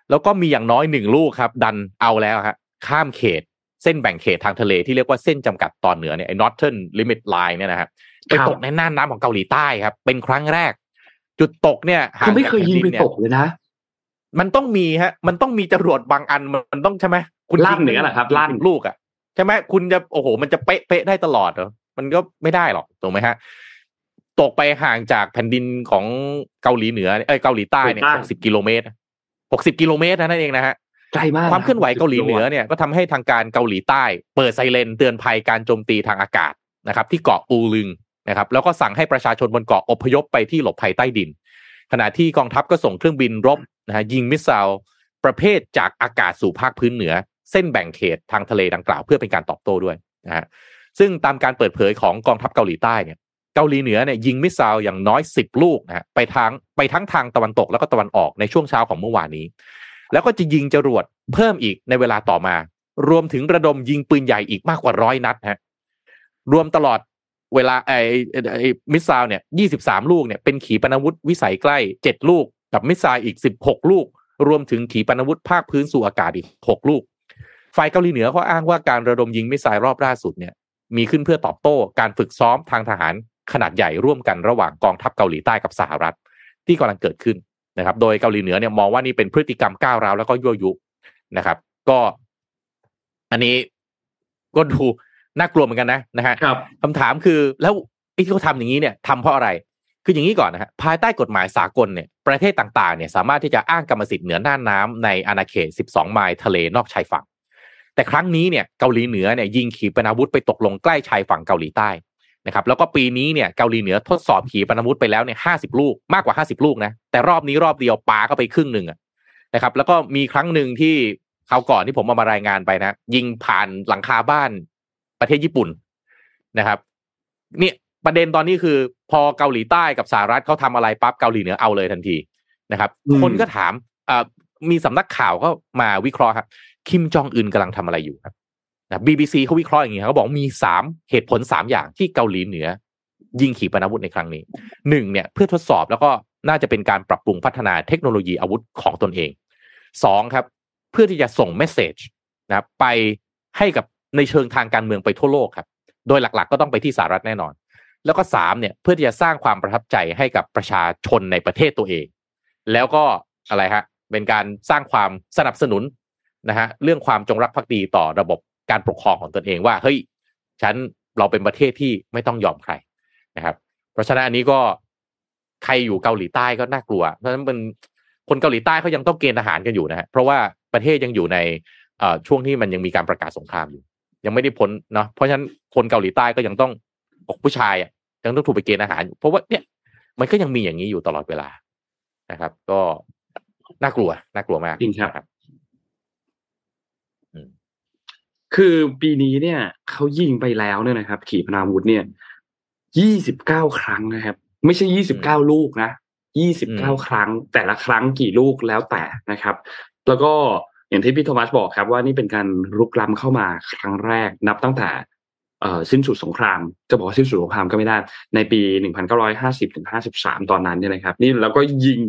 S4: แล้วก็มีอย่างน้อยหนึ่งลูกครับ ดันเอาแล้วฮะข้ามเขต เส้นแบ่งเขตทางทะเลที่เรียกว่าเส้นจำกัดตอนเหนือเนี่ยไอ้ Northern Limit Line เนี่ยนะฮะไปตกในน่านน้ำของเกาหลีใต้ครับ เป็นครั้งแรก จุดตกเนี่ยห่าง
S2: เขาไม่
S4: จาก
S2: เคยยิง
S4: แผ่น
S2: ไป
S4: ดินเนี่
S2: ตกเลยนะ
S4: มันต้องมีฮะ มันต้องมีจรวดบางอันมันต้องใช่ไหมคุณ
S2: ลั่น
S4: ยิง
S2: เหนือเหรอครับลั่น
S4: ลูกอะใช่ไหมคุณจะโอ้โห มันจะเป๊ะเป๊ะได้ตลอดเหรอมันก็ไม่ได้หรอกถูกไหมฮะตกไปห่างจากแผ่นดินของเกาหลีเหนือเอ้ยเกาหลีใต้เนี่ยหกสิบกิโลเมตรหกสิบกิโลเมตรนั่นเองนะฮะ
S2: ไกลมาก
S4: ความเคลื่อนไหวเกาหลีเหนือเนี่ยก็ทำให้ทางการเกาหลีใต้ เปิดไซเรนเตือนภัยการโจมตีทางอากาศนะครับ ที่เกาะอูลึง นะครับแล้วก็สั่งให้ประชาชนบนเกาะอพยพไปที่หลบภัยใต้ดิน ขณะที่กองทัพก็ส่งเครื่องบินรบนะฮะยิง missile ประเภทจากอากาศสู่ภาคพื้นเหนือ เส้นแบ่งเขตทางทะเลดังกล่าวเพื่อเป็นการตอบโต้ด้วยนะฮะซึ่งตามการเปิดเผยของกองทัพเกาหลีใต้เนี่ยเกาหลีเหนือเนี่ยยิง missile อย่างน้อยสิบลูกนะฮะไปทางไปทั้งทางตะวันตกแล้วก็ตะวันออกในช่วงเช้าของเมื่อวานนี้ แล้วก็จะยิงจรวดเพิ่มอีกในเวลาต่อมา รวมถึงระดมยิงปืนใหญ่อีกมากกว่าร้อยนัดฮะรวมตลอด เวลาไอ้ไอ้ missile เนี่ยยี่สิบสามลูกเนี่ยเป็นขีปนาวุธวิสัยใกล้เจ็ดลูก กับ missile อีกสิบหกลูก รวมถึงขีปนาวุธภาคพื้นสู่อากาศอีกหกลูก ฝ่ายเกาหลีเหนือเขาอ้างว่าการระดมยิง missile รอบล่าสุดเนี่ยมีขึ้นเพื่อตอบโต้การฝึกซ้อมทางทหารขนาดใหญ่ร่วมกันระหว่างกองทัพเกาหลีใต้กับสหรัฐ ที่กำลังเกิดขึ้นนะครับ โดยเกาหลีเหนือเนี่ยมองว่านี่เป็นพฤติกรรมก้าวร้าวแล้วก็ยั่วยุนะครับ ก็ อันนี้ก็ดู น่ากลัวเหมือนกันนะนะฮะ
S2: ครับ
S4: คำถามคือแล้วไอ้ที่เขาทำอย่างนี้เนี่ยทำเพราะอะไร คืออย่างนี้ก่อนนะฮะภายใต้กฎหมายสากลเนี่ยประเทศต่างๆเนี่ยสามารถที่จะอ้างกรรมสิทธิ์เหนือน่านน้ำในอาณาเขต 12 ไมล์ทะเลนอกชายฝั่ง แต่ครั้งนี้เนี่ยเกาหลีเหนือเนี่ยยิงขีปนาวุธไปตกลงใกล้ชายฝั่งเกาหลีใต้นะครับแล้วก็ปีนี้เนี่ยเกาหลีเหนือทดสอบขีปนาวุธไปแล้วเนี่ยห้าสิบลูกมากกว่าห้าสิบลูกนะแต่รอบนี้รอบเดียวปาก็ไปครึ่งหนึ่งอะนะครับแล้วก็มีครั้งหนึ่งที่คราวก่อนที่ผมเอามารายงานไปนะ ยิงผ่านหลังคาบ้าน ประเทศญี่ปุ่นนะครับเนี่ยประเด็นตอนนี้คือ พอเกาหลีใต้กับสหรัฐเขาทำอะไรปั๊บเกาหลีเหนือเอาเลยทันทีนะครับ
S2: อืม
S4: คนก็ถามอ่ามีสำนักข่าวก็มาวิเคราะห์ครับคิมจองอึนกำลังทำอะไรอยู่ครับนะ BBC เขาวิเคราะห์อย่างนี้ครับเขาบอกมีสามเหตุผลสามอย่างที่เกาหลีเหนือ ยิงขีปนาวุธในครั้งนี้หนึ่งเนี่ยเพื่อทดสอบแล้วก็น่าจะเป็นการปรับปรุงพัฒนาเทคโนโลยีอาวุธของตนเองสองครับ เพื่อที่จะส่งเมสเซจนะครับไปให้กับ ในเชิงทางการเมืองไปทั่วโลกครับ โดยหลักๆ ก็ต้องไปที่สหรัฐแน่นอน แล้วก็สามเนี่ยเพื่อที่จะสร้างความประทับใจให้กับประชาชนในประเทศตัวเอง แล้วก็อะไรฮะเป็นการสร้างความสนับสนุนนะฮะเรื่องความจงรักภักดีต่อระบบการปกครองของตนเองว่าเฮ้ยฉันเราเป็นประเทศที่ไม่ต้องยอมใครนะครับ เพราะฉะนั้นอันนี้ก็ใครอยู่เกาหลีใต้ก็น่ากลัว เพราะฉะนั้นเป็นคนเกาหลีใต้เขายังต้องเกณฑ์ทหารกันอยู่นะฮะเพราะว่าประเทศยังอยู่ในช่วงที่มันยังมีการประกาศสงครามอยู่ ยังไม่ได้พ้นเนาะเพราะฉะนั้นคนเกาหลีใต้ก็ยังต้องอกผู้ชายอะยังต้องถูกไปเกณฑ์อาหารอยู่เพราะว่าเนี่ยมันก็ยังมีอย่างนี้อยู่ตลอดเวลานะครับ ก็น่ากลัวน่ากลัวมาก
S2: จริงครับ
S4: นะ
S2: คือปีนี้เนี่ยเขายิงไปแล้วเนี่ยนะครับ ขีปนาวุธเนี่ยยี่สิบเก้าครั้งนะครับ ไม่ใช่ยี่สิบเก้าลูกนะยี่สิบเก้าครั้ง แต่ละครั้งกี่ลูกแล้วแต่นะครับ แล้วก็ อย่างที่พี่โทมัสบอกครับว่านี่เป็นการรุกล้ำเข้ามาครั้งแรกนับตั้งแต่เอ่อสิ้นสุดสงคราม จะบอกว่าสิ้นสุดสงครามก็ไม่ได้ ในปี 1950ถึง53 ตอนนั้นเนี่ยนะครับ นี่แล้วก็ยิง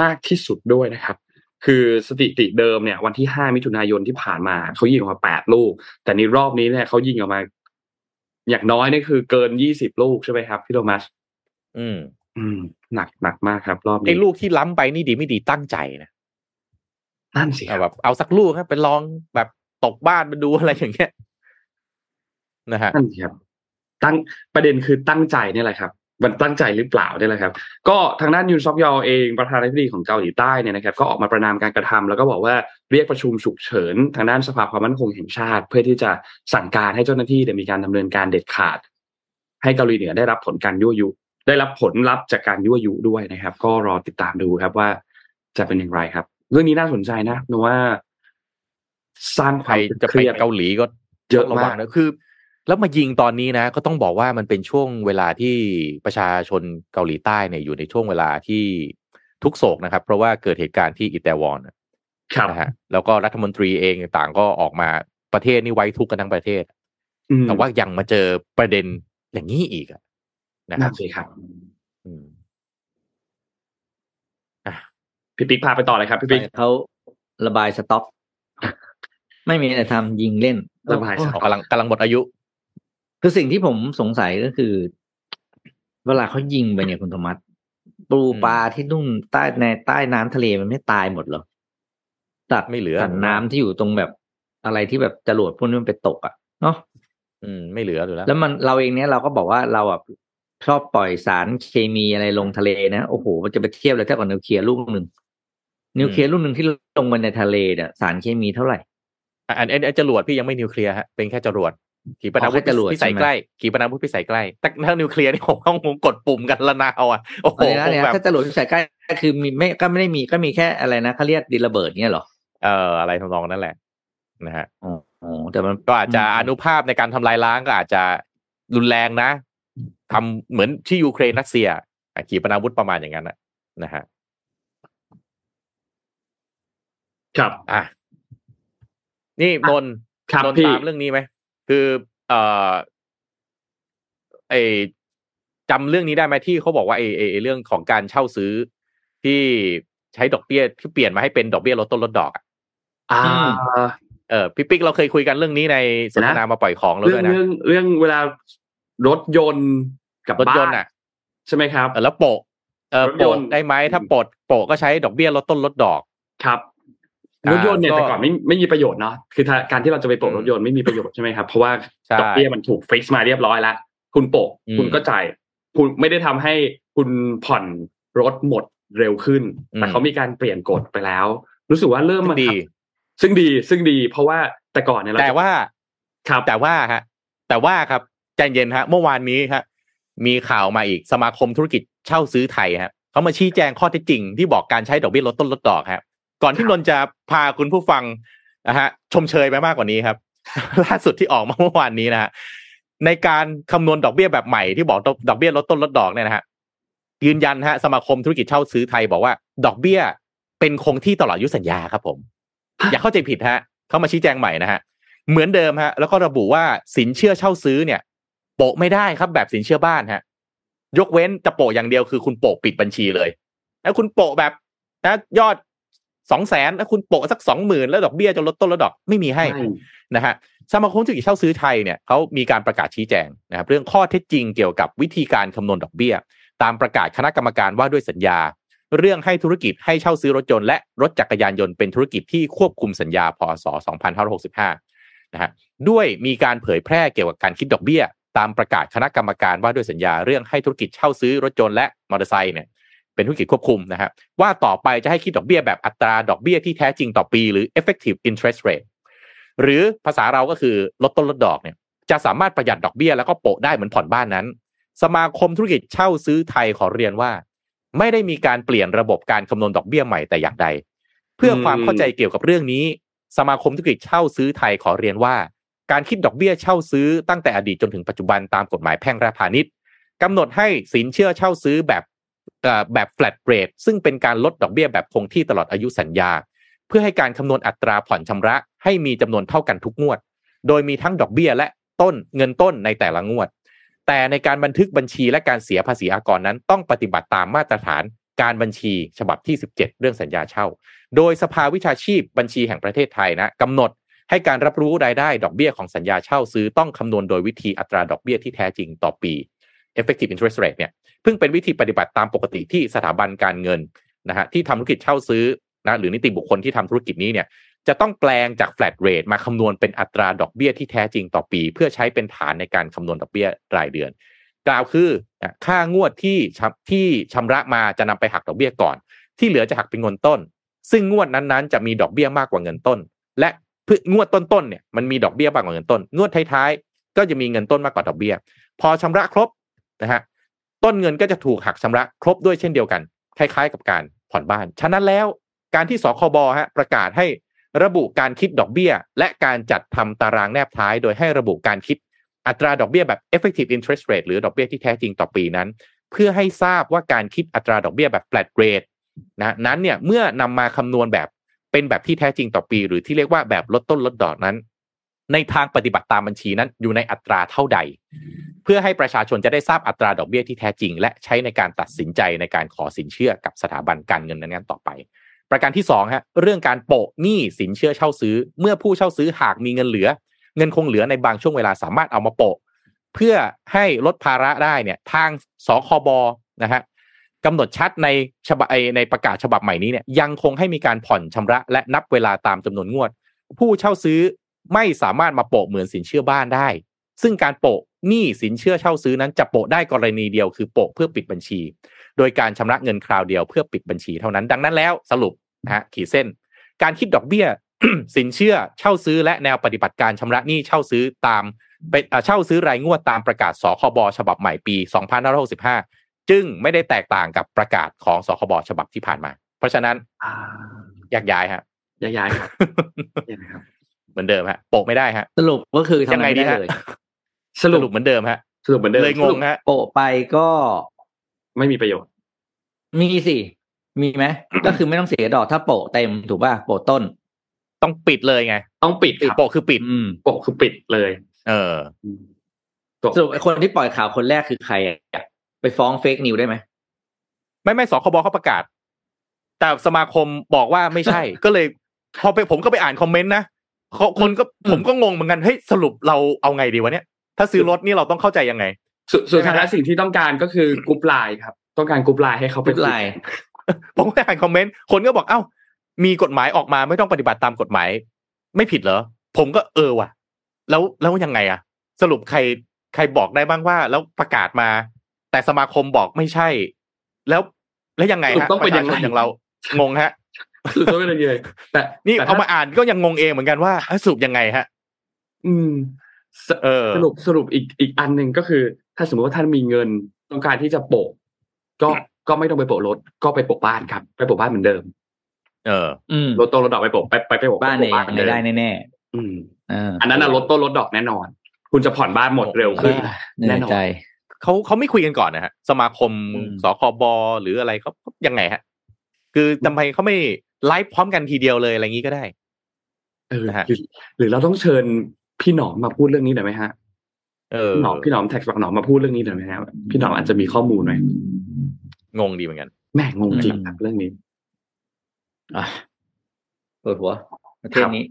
S2: มากที่สุดด้วยนะครับ คือสถิติเดิมเนี่ยวันที่ 5 มิถุนายนที่ผ่านมาเขายิงออกมา 8 ลูก แต่ในรอบนี้เนี่ยเขายิงออกมา อย่างน้อยนี่คือเกิน 20 ลูกใช่ไหมครับพี่โทมัส
S4: อืม
S2: อืม หนักหนักมากครับ รอบ
S4: ไอ้
S2: นี้
S4: ลูกที่ล้ำไปนี่ดีไม่ดีตั้งใจนะ
S2: นั่นสิค
S4: เอา
S2: รับ
S4: แบบเอาสักลูกครับไปลองแบบตกบ้านมาดูอะไรอย่างเงี้ยนะฮะ
S2: นั่นสิครับตั้งประเด็นคือตั้งใจเนี่ยแหละครับ มันตั้งใจหรือเปล่าเนี่ยแหละครับ ก็ทางด้านยุนซอกยอลเองประธานาธิบดีของเกาหลีใต้เนี่ยนะครับ ก็ออกมาประนามการกระทำแล้วก็บอกว่าเรียกประชุมฉุกเฉิน ทางด้านสภาความมั่นคงแห่งชาติ เพื่อที่จะสั่งการให้เจ้าหน้าที่เนี่ยมีการดำเนินการเด็ดขาด ให้เกาหลีเหนือได้รับผลการยั่วยุ ได้รับผลลัพธ์จากการยั่วยุด้วยนะครับ ก็รอติดตามดูครับว่าจะเป็นอย่างไรครับ เรื่องนี้น่าสนใจนะเพราะว่า สร้างค
S4: ใคร
S2: วาม
S4: จะ
S2: เค
S4: ไป
S2: รียด
S4: เกาหลีก็
S2: เยอะ
S4: ต้องระวั
S2: มางก
S4: นะคือ แล้วมายิงตอนนี้นะ ก็ต้องบอกว่ามันเป็นช่วงเวลาที่ประชาชนเกาหลีใต้เนี่ยอยู่ในช่วงเวลาที่ทุกโศกนะครับ เพราะว่าเกิดเหตุการณ์ที่อิตาลีนะ
S2: ครับ
S4: นะฮะแล้วก็รัฐมนตรีเองต่างก็ออกมาประเทศนี่ไว้ทุกข์กันทั้งประเทศ
S2: อืม
S4: แต่ว่ายังมาเจอประเด็นอย่างนี้อีกอะนะค
S2: นั่
S4: รับ
S2: นสิครับ
S4: อืม
S2: พี่ปิ๊กพาไปต่อเลยครับพี่ปิ๊ก
S3: เขาระบายสต็อก ไม่มีอะไรทำยิงเล่น
S2: ระบายสต็อก
S4: กำลังกำลังหมดอายุ
S3: คือสิ่งที่ผมสงสัยก็คือ เวลาเขายิงไปเนี่ยคุณธรรมัสปู
S4: อืม
S3: ปลาที่นุ่นใต้ในใต้น้ำทะเลมันไม่ตายหมดเหรอตัด
S4: ไม่เหลือ
S3: ตัดน้ำที่อยู่ตรงแบบอะไรที่แบบจรวดพวกนี้มันไปตกอะเนาะ
S4: อืม ไม่เหลืออยู่แล้ว
S3: แล้วมันเราเองเนี่ยเราก็บอกว่าเราอะชอบปล่อยสารเคมีอะไรลงทะเลนะโอ้โหมันจะไปเทียบเลยเท่ากับนิวเคลียร์ลูกหนึ่ง นิวเคลียร์ลูกหนึ่งที่ลงมาในทะเลเนี่ยสารเคมีเท่าไหร่
S4: อะอันอันอันจรวดพี่ยังไม่นิวเคลียร์ฮะเป็นแค่จรวดขีปนาวุธ
S3: อ๋อแค่จรวด
S4: พิสัย
S3: ใช่ไหม
S4: ใกล้ขีปนาวุธพิสัยใกล้ แต่ถ้านิวเคลียร์นี่ผมต้องผมกดปุ่มกันละนาวอะโอ้โห
S3: อันนี้นะเนี่ย
S4: แบบ
S3: ถ้าจรวดที่ใส่ใกล้ก็คือมีไม่ก็ไม่ได้มีก็มีแค่อะไรนะเขาเรียกดินระเบิดเนี่ยเหรอ
S4: เอ่ออะไรทำนองนั้นแหละนะฮะ
S3: อ๋ออ๋อแต่มัน
S4: ก็อาจจะอนุภาพในการทำลายล้างก็อาจจะรุนแรงนะทำเหมือนที่ยูเครนรัสเซียอะขีปนาวุธประมาณอย่างนั้นนะนะฮะ
S2: ครับ
S4: อะนี่นนท์
S2: ครับ
S4: นนท์
S2: พี่
S4: ตามเรื่องนี้ไหมคือ เอ่อไอจำเรื่องนี้ได้ไหมที่เขาบอกว่าไอไอไอ้เรื่องของการเช่าซื้อที่ใช้ดอกเบี้ยที่เปลี่ยนมาให้เป็นดอกเบี้ยลดต้นลดดอกอะ
S2: อ่า
S4: เออพี่ปิ๊กเราเคยคุยกันเรื่องนี้ในสนทนามาปล่อยของแล้ว
S2: เรื่
S4: ด้
S2: อ
S4: ว
S2: ง
S4: ยนะ
S2: เรื่องเรื่องเวลารถยนต์กับ
S4: รถย
S2: บ้านน
S4: ต์อะ
S2: ใช่ไหมครับ
S4: เออแล้วโปะเออ
S2: รถย
S4: โปะ
S2: นต์
S4: ได้ไหมถ้าโปะโปะก็ใช้ดอกเบี้ยลดต้นลดดอก
S2: ครับ
S4: อ่า ร
S2: ถยนต์เนี่ย
S4: ก็
S2: แต่ก่อนไม่ไม่มีประโยชน์เนาะคือถ้าการที่เราจะไปโปะ
S4: อืม
S2: รถยนต์ไม่มีประโยชน์ใช่ไหมครับเพราะว่า
S4: ใช่
S2: ดอกเบี้ยมันถูกฟิกซ์มาเรียบร้อยแล้วคุณโปะ
S4: อืม
S2: คุณก็จ่ายคุณไม่ได้ทำให้คุณผ่อนรถหมดเร็วขึ้น
S4: อืม
S2: แต่เขามีการเปลี่ยนกฎไปแล้ว รู้สึกว่าเริ่มมา
S4: ดี
S2: ซึ่งดีซึ่งดี เพราะว่าแต่ก่อนเนี่ยเรา
S4: แต่
S2: จะ
S4: ว่า
S2: ครับ
S4: แต่ว่าฮะ แต่ว่าครับใจเย็นฮะ เมื่อวานนี้ฮะมีข่าวมาอีกสมาคมธุรกิจเช่าซื้อไทยฮะเขามาชี้แจงข้อเท็จจริงที่บอกการใช้ดอกเบี้ยลดต้นลดดอกครับ ก่อนที่นนท์จะพาคุณผู้ฟังนะฮะชมเชยไปมากกว่านี้ครับ ล่าสุดที่ออกมาเมื่อวานนี้นะฮะในการคำนวณดอกเบี้ยแบบใหม่ที่บอกดอกเบี้ยลดต้นลดดอกเนี่ยนะฮะยืนยันฮะสมาคมธุรกิจเช่าซื้อไทยบอกว่า ดอกเบี้ยเป็นคงที่ตลอดอายุสัญญาครับผม อย่าเข้าใจผิดฮะเขามาชี้แจงใหม่นะฮะเหมือนเดิมฮะ แล้วก็ระบุว่าสินเชื่อเช่าซื้อเนี่ย โปะไม่ได้ครับแบบสินเชื่อบ้านฮะ ยกเว้นจะโปะอย่างเดียวคือคุณโปะปิดบัญชีเลยแล้วคุณโปะแบบนะยอด สองแสนแล้วคุณโปะสักสองหมื่นแล้วดอกเบี้ยจะลดต้นลดดอกไม่มีให้
S2: ใช่
S4: นะฮะสมาคมธุรกิจเช่าซื้อไทยเนี่ยเขามีการประกาศชี้แจงนะครับเรื่องข้อเท็จจริงเกี่ยวกับวิธีการคำนวณดอกเบี้ย ตามประกาศคณะกรรมการว่าด้วยสัญญา เรื่องให้ธุรกิจให้เช่าซื้อรถยนต์และรถจักรยานยนต์เป็นธุรกิจที่ควบคุมสัญญาพศ 2565 นะฮะด้วยมีการเผยแพร่เกี่ยวกับการคิดดอกเบี้ย ตามประกาศคณะกรรมการว่าด้วยสัญญาเรื่องให้ธุรกิจเช่าซื้อรถยนต์และมอเตอร์ไซค์เนี่ย เป็นธุรกิจควบคุมนะฮะว่าต่อไปจะให้คิดดอกเบี้ยแบบอัตราดอกเบี้ยที่แท้จริงต่อปีหรือ effective interest rate หรือภาษาเราก็คือลดต้นลดดอกเนี่ยจะสามารถประหยัดดอกเบี้ยแล้วก็โปะได้เหมือนผ่อนบ้านนั้น สมาคมธุรกิจเช่าซื้อไทยขอเรียนว่า ไม่ได้มีการเปลี่ยนระบบการคำนวณดอกเบี้ยใหม่แต่อย่างใด เพื่อความเข้าใจเกี่ยวกับเรื่องนี้ สมาคมธุรกิจเช่าซื้อไทยขอเรียนว่า การคิดดอกเบี้ยเช่าซื้อตั้งแต่อดีตจนถึงปัจจุบันตามกฎหมายแพ่งและพาณิชย์กำหนดให้สินเชื่อเช่าซื้อแบบ แบบ flat rate ซึ่งเป็นการลดดอกเบี้ยแบบคงที่ตลอดอายุสัญญา เพื่อให้การคำนวณอัตราผ่อนชำระให้มีจำนวนเท่ากันทุกงวด โดยมีทั้งดอกเบี้ยและต้นเงินต้นในแต่ละงวด แต่ในการบันทึกบัญชีและการเสียภาษีอากรนั้น ต้องปฏิบัติตามมาตรฐานการบัญชีฉบับที่ 17 เรื่องสัญญาเช่า โดยสภาวิชาชีพบัญชีแห่งประเทศไทยนะกำหนดให้การรับรู้รายได้ดอกเบี้ยของสัญญาเช่าซื้อต้องคำนวณโดยวิธีอัตราดอกเบี้ยที่แท้จริงต่อปี effective interest rate เนี่ยเพิ่งเป็นวิธีปฏิบัติตามปกติที่สถาบันการเงินนะฮะที่ทำธุรกิจเช่าซื้อนะหรือนิติบุคคลที่ทำธุรกิจนี้เนี่ยจะต้องแปลงจาก flat rate มาคำนวณเป็นอัตราดอกเบี้ยที่แท้จริงต่อปี เพื่อใช้เป็นฐานในการคำนวณดอกเบี้ยรายเดือน กล่าวคือค่างวดที่ที่ชำระมาจะนำไปหักดอกเบี้ยก่อน ที่เหลือจะหักเป็นเงินต้น ซึ่งงวดนั้นๆจะมีดอกเบี้ยมากกว่าเงินต้น และเพื่องวดต้นๆเนี่ยมันมีดอกเบี้ยมากกว่าเงินต้น งวดท้ายๆก็จะมีเงินต้นมากกว่าดอกเบี้ย พอชำระครบ นะฮะต้นเงินก็จะถูกหักชำระครบด้วยเช่นเดียวกัน คล้ายๆ กับการผ่อนบ้าน ฉะนั้นแล้วการที่สคบฮะประกาศให้ระบุการคิดดอกเบี้ย และการจัดทำตารางแนบท้าย โดยให้ระบุการคิดอัตราดอกเบี้ยแบบ effective interest rate หรือดอกเบี้ยที่แท้จริงต่อปีนั้น เพื่อให้ทราบว่าการคิดอัตราดอกเบี้ยแบบ flat rate นะนั้นเนี่ยเมื่อนำมาคำนวณแบบเป็นแบบที่แท้จริงต่อปี หรือที่เรียกว่าแบบลดต้นลดดอกนั้น ในทางปฏิบัติตามบัญชีนั้นอยู่ในอัตราเท่าใด เพื่อให้ประชาชนจะได้ทราบอัตราดอกเบี้ยที่แท้จริง และใช้ในการตัดสินใจในการขอสินเชื่อกับสถาบันการเงินนั้นๆต่อไป ประการที่สองฮะเรื่องการโปะหนี้สินเชื่อเช่าซื้อ เมื่อผู้เช่าซื้อหากมีเงินเหลือ เงินคงเหลือในบางช่วงเวลาสามารถเอามาโปะ เพื่อให้ลดภาระได้เนี่ยทางสคบนะฮะกำหนดชัดในฉบับในประกาศฉบับใหม่นี้เนี่ยยังคงให้มีการผ่อนชำระและนับเวลาตามจำนวนงวด ผู้เช่าซื้อ ไม่สามารถมาโปะเหมือนสินเชื่อบ้านได้ ซึ่งการโปะหนี้สินเชื่อเช่าซื้อนั้นจะโปะได้กรณีเดียวคือโปะเพื่อปิดบัญชี โดยการชำระเงินคราวเดียวเพื่อปิดบัญชีเท่านั้นดังนั้นแล้วสรุปนะฮะขีดเส้น การคิดดอกเบี้ยสินเชื่อเช่าซื้อและแนวปฏิบัติการชำระหนี้เช่าซื้อตามเป็นเอ่อเช่าซื้อรายงวดตามประกาศสคบฉบับใหม่ปี2565 จึงไม่ได้แตกต่างกับประกาศของสคบฉบับที่ผ่านมา เพราะฉะนั้น
S2: อ่า
S4: แยกย้ายฮะ
S2: ย้ายๆครับย้ายๆครับ
S4: เหมือนเดิมฮะโปะไม่ได้ฮะ
S3: สรุปก็คือทำ
S4: ยัง
S3: อะ
S4: ไง
S3: ไร
S4: ดี
S3: ไม่ได้
S4: ฮะ
S3: เลย
S2: สรุป
S4: สรุปเหมือนเดิมฮะ
S2: สรุปเหมือนเดิม
S4: เลยง
S2: สรุ
S4: ง
S2: ป
S4: ฮะ
S3: โปะไปก็
S2: ไม่มีประโยชน์
S3: มีสิมีไหมก็คือไม่ต้องเสียดอกถ้าโปะเต็มถูกป่ะโปะต้น
S4: ต้องปิดเลยไง
S2: ต้องปิด
S4: ปิด
S2: ครับ
S4: โปะคือปิด
S3: อืม
S2: โปะคือปิดเลย
S4: เออ
S2: จบ
S3: สรุปไอ้คนที่ปล่อยข่าวคนแรกคือใครอะไปฟ้อง fake news ได้ไหม
S4: ไม่ไม่สคบเขาประกาศ แต่สมาคมบอกว่าไม่ใช่ ก็เลยพอไปผมก็ไปอ่านคอมเมนต์นะเขา คนก็ผมก็งงเหมือนกันเฮ้ยสรุปเราเอาไงดีวะเนี่ย ถ้าซื้อรถนี่เราต้องเข้าใจยังไง
S2: สุดสุดท้ายแล้วสิ่งที่ต้องการก็คือกรุ๊ปไลน์ครับ ต้องการกรุ๊ปไลน์ให้เขาไป
S3: กรุ๊ปไลน์
S4: ผมก็ไปอ่านคอมเมนต์คนก็บอกเอ้า มีกฎหมายออกมาไม่ต้องปฏิบัติตามกฎหมาย ไม่ผิดเหรอ ผมก็เออว่ะ แล้วแล้วยังไงอะสรุปใครใครบอกได้บ้างว่า แล้วประกาศมา แต่สมาคมบอกไม่ใช่ แล้วแล้วยังไง
S2: สรุ
S4: ฮะ
S2: ปต้องเป็นยังไง
S4: ประชาชอย่างเรางงฮะ
S2: สุดท้ายเป็นยังไงแต่
S4: นี่
S2: แต่
S4: เอา
S2: ถ้
S4: มาอ่านก็ยังงงเองเหมือนกันว่าเอ้ยสรุปยังไงฮะ
S2: อืมส
S4: เออ
S2: สรุปสรุปอีกอีกอันหนึ่งก็คือ ถ้าสมมติว่าท่านมีเงินต้องการที่จะโปะก็ก็ไม่ต้องไปโปะรถ ก็ไปโปะบ้านครับ ไปโปะบ้านเหมือนเดิม
S4: เออ
S3: อืม
S2: รถต้นรถดอกไปโปะไปไปไปโปะ
S3: บ้านเนี่ย
S2: โปะ
S3: ยังไงได้แน่
S2: อืม
S3: ๆเออ
S2: อันนั้นน่ะลดต้นลดดอกแน่นอน คุณจะผ่อนบ้านหมดเร็วขึ้น
S3: เหนื่อยใจ
S4: เขาเขาไม่คุยกันก่อนนะฮะ สมาคม
S3: อืม
S4: สคบหรืออะไรเขาเขายังไงฮะ คือทำไมเขาไม่ ไลฟ์พร้อมกันทีเดียวเลยอะไรอย่างนี้ก็ได้
S2: เออ
S4: นะฮะ
S2: หรือหรือเราต้องเชิญพี่หนอมมาพูดเรื่องนี้หน่อยไหมฮะ
S4: เออ
S2: พี่หนอมพี่หนอมแท็กบักหนอมมาพูดเรื่องนี้หน่อยไหมฮะพี่หนอมอาจจะมีข้อมูลไหม
S4: งงดีเหมือนกัน
S2: แหม่งงจริง
S3: อืม
S2: ครับเรื่องนี้
S3: อะปวดหัวประเทศนี้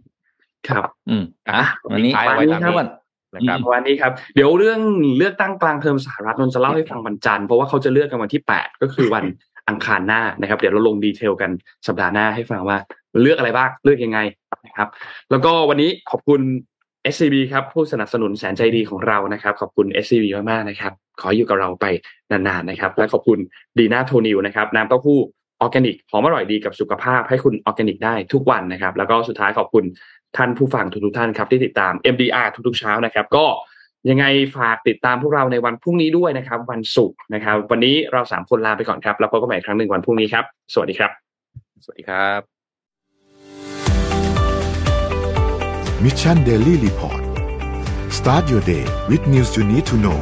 S2: ครับ
S3: อืมอะวันนี้
S4: ท้ายเอาไว้ตามนี้
S3: ทั้งวัน
S4: นะครับ
S2: วันนี้ครับ เดี๋ยวเรื่องเลือกตั้งกลางเทอมสหรัฐนนท์จะเล่าให้ฟังวันจันทร์เพราะว่าเขาจะเลือกกันวันที่แปดก็คือวัน อังคารหน้านะครับ เดี๋ยวเราลงดีเทลกันสัปดาห์หน้าให้ฟังว่าเลือกอะไรบ้างเลือกยังไงนะครับ แล้วก็วันนี้ขอบคุณ SCB ครับผู้สนับสนุนแสนใจดีของเรานะครับ ขอบคุณ SCB มากๆนะครับ ขออยู่กับเราไปนานๆนะครับ และขอบคุณดีน่าโทนิวนะครับน้ำเต้าหู้ออร์แกนิกหอมอร่อยดีกับสุขภาพให้คุณออร์แกนิกได้ทุกวันนะครับ แล้วก็สุดท้ายขอบคุณท่านผู้ฟังทุกๆท่านครับที่ติดตาม MDR ทุกๆเช้านะครับ ก็ ยังไงฝากติดตามพวกเราในวันพรุ่งนี้ด้วยนะครับ วันศุกร์นะครับ วันนี้เราสามคนลาไปก่อนครับแล้วพบกันใหม่อีกครั้งหนึ่งวันพรุ่งนี้ครับ สวัสดีครับ
S4: สวัสดีครับ
S1: Mission Daily Report start your day with news you need to know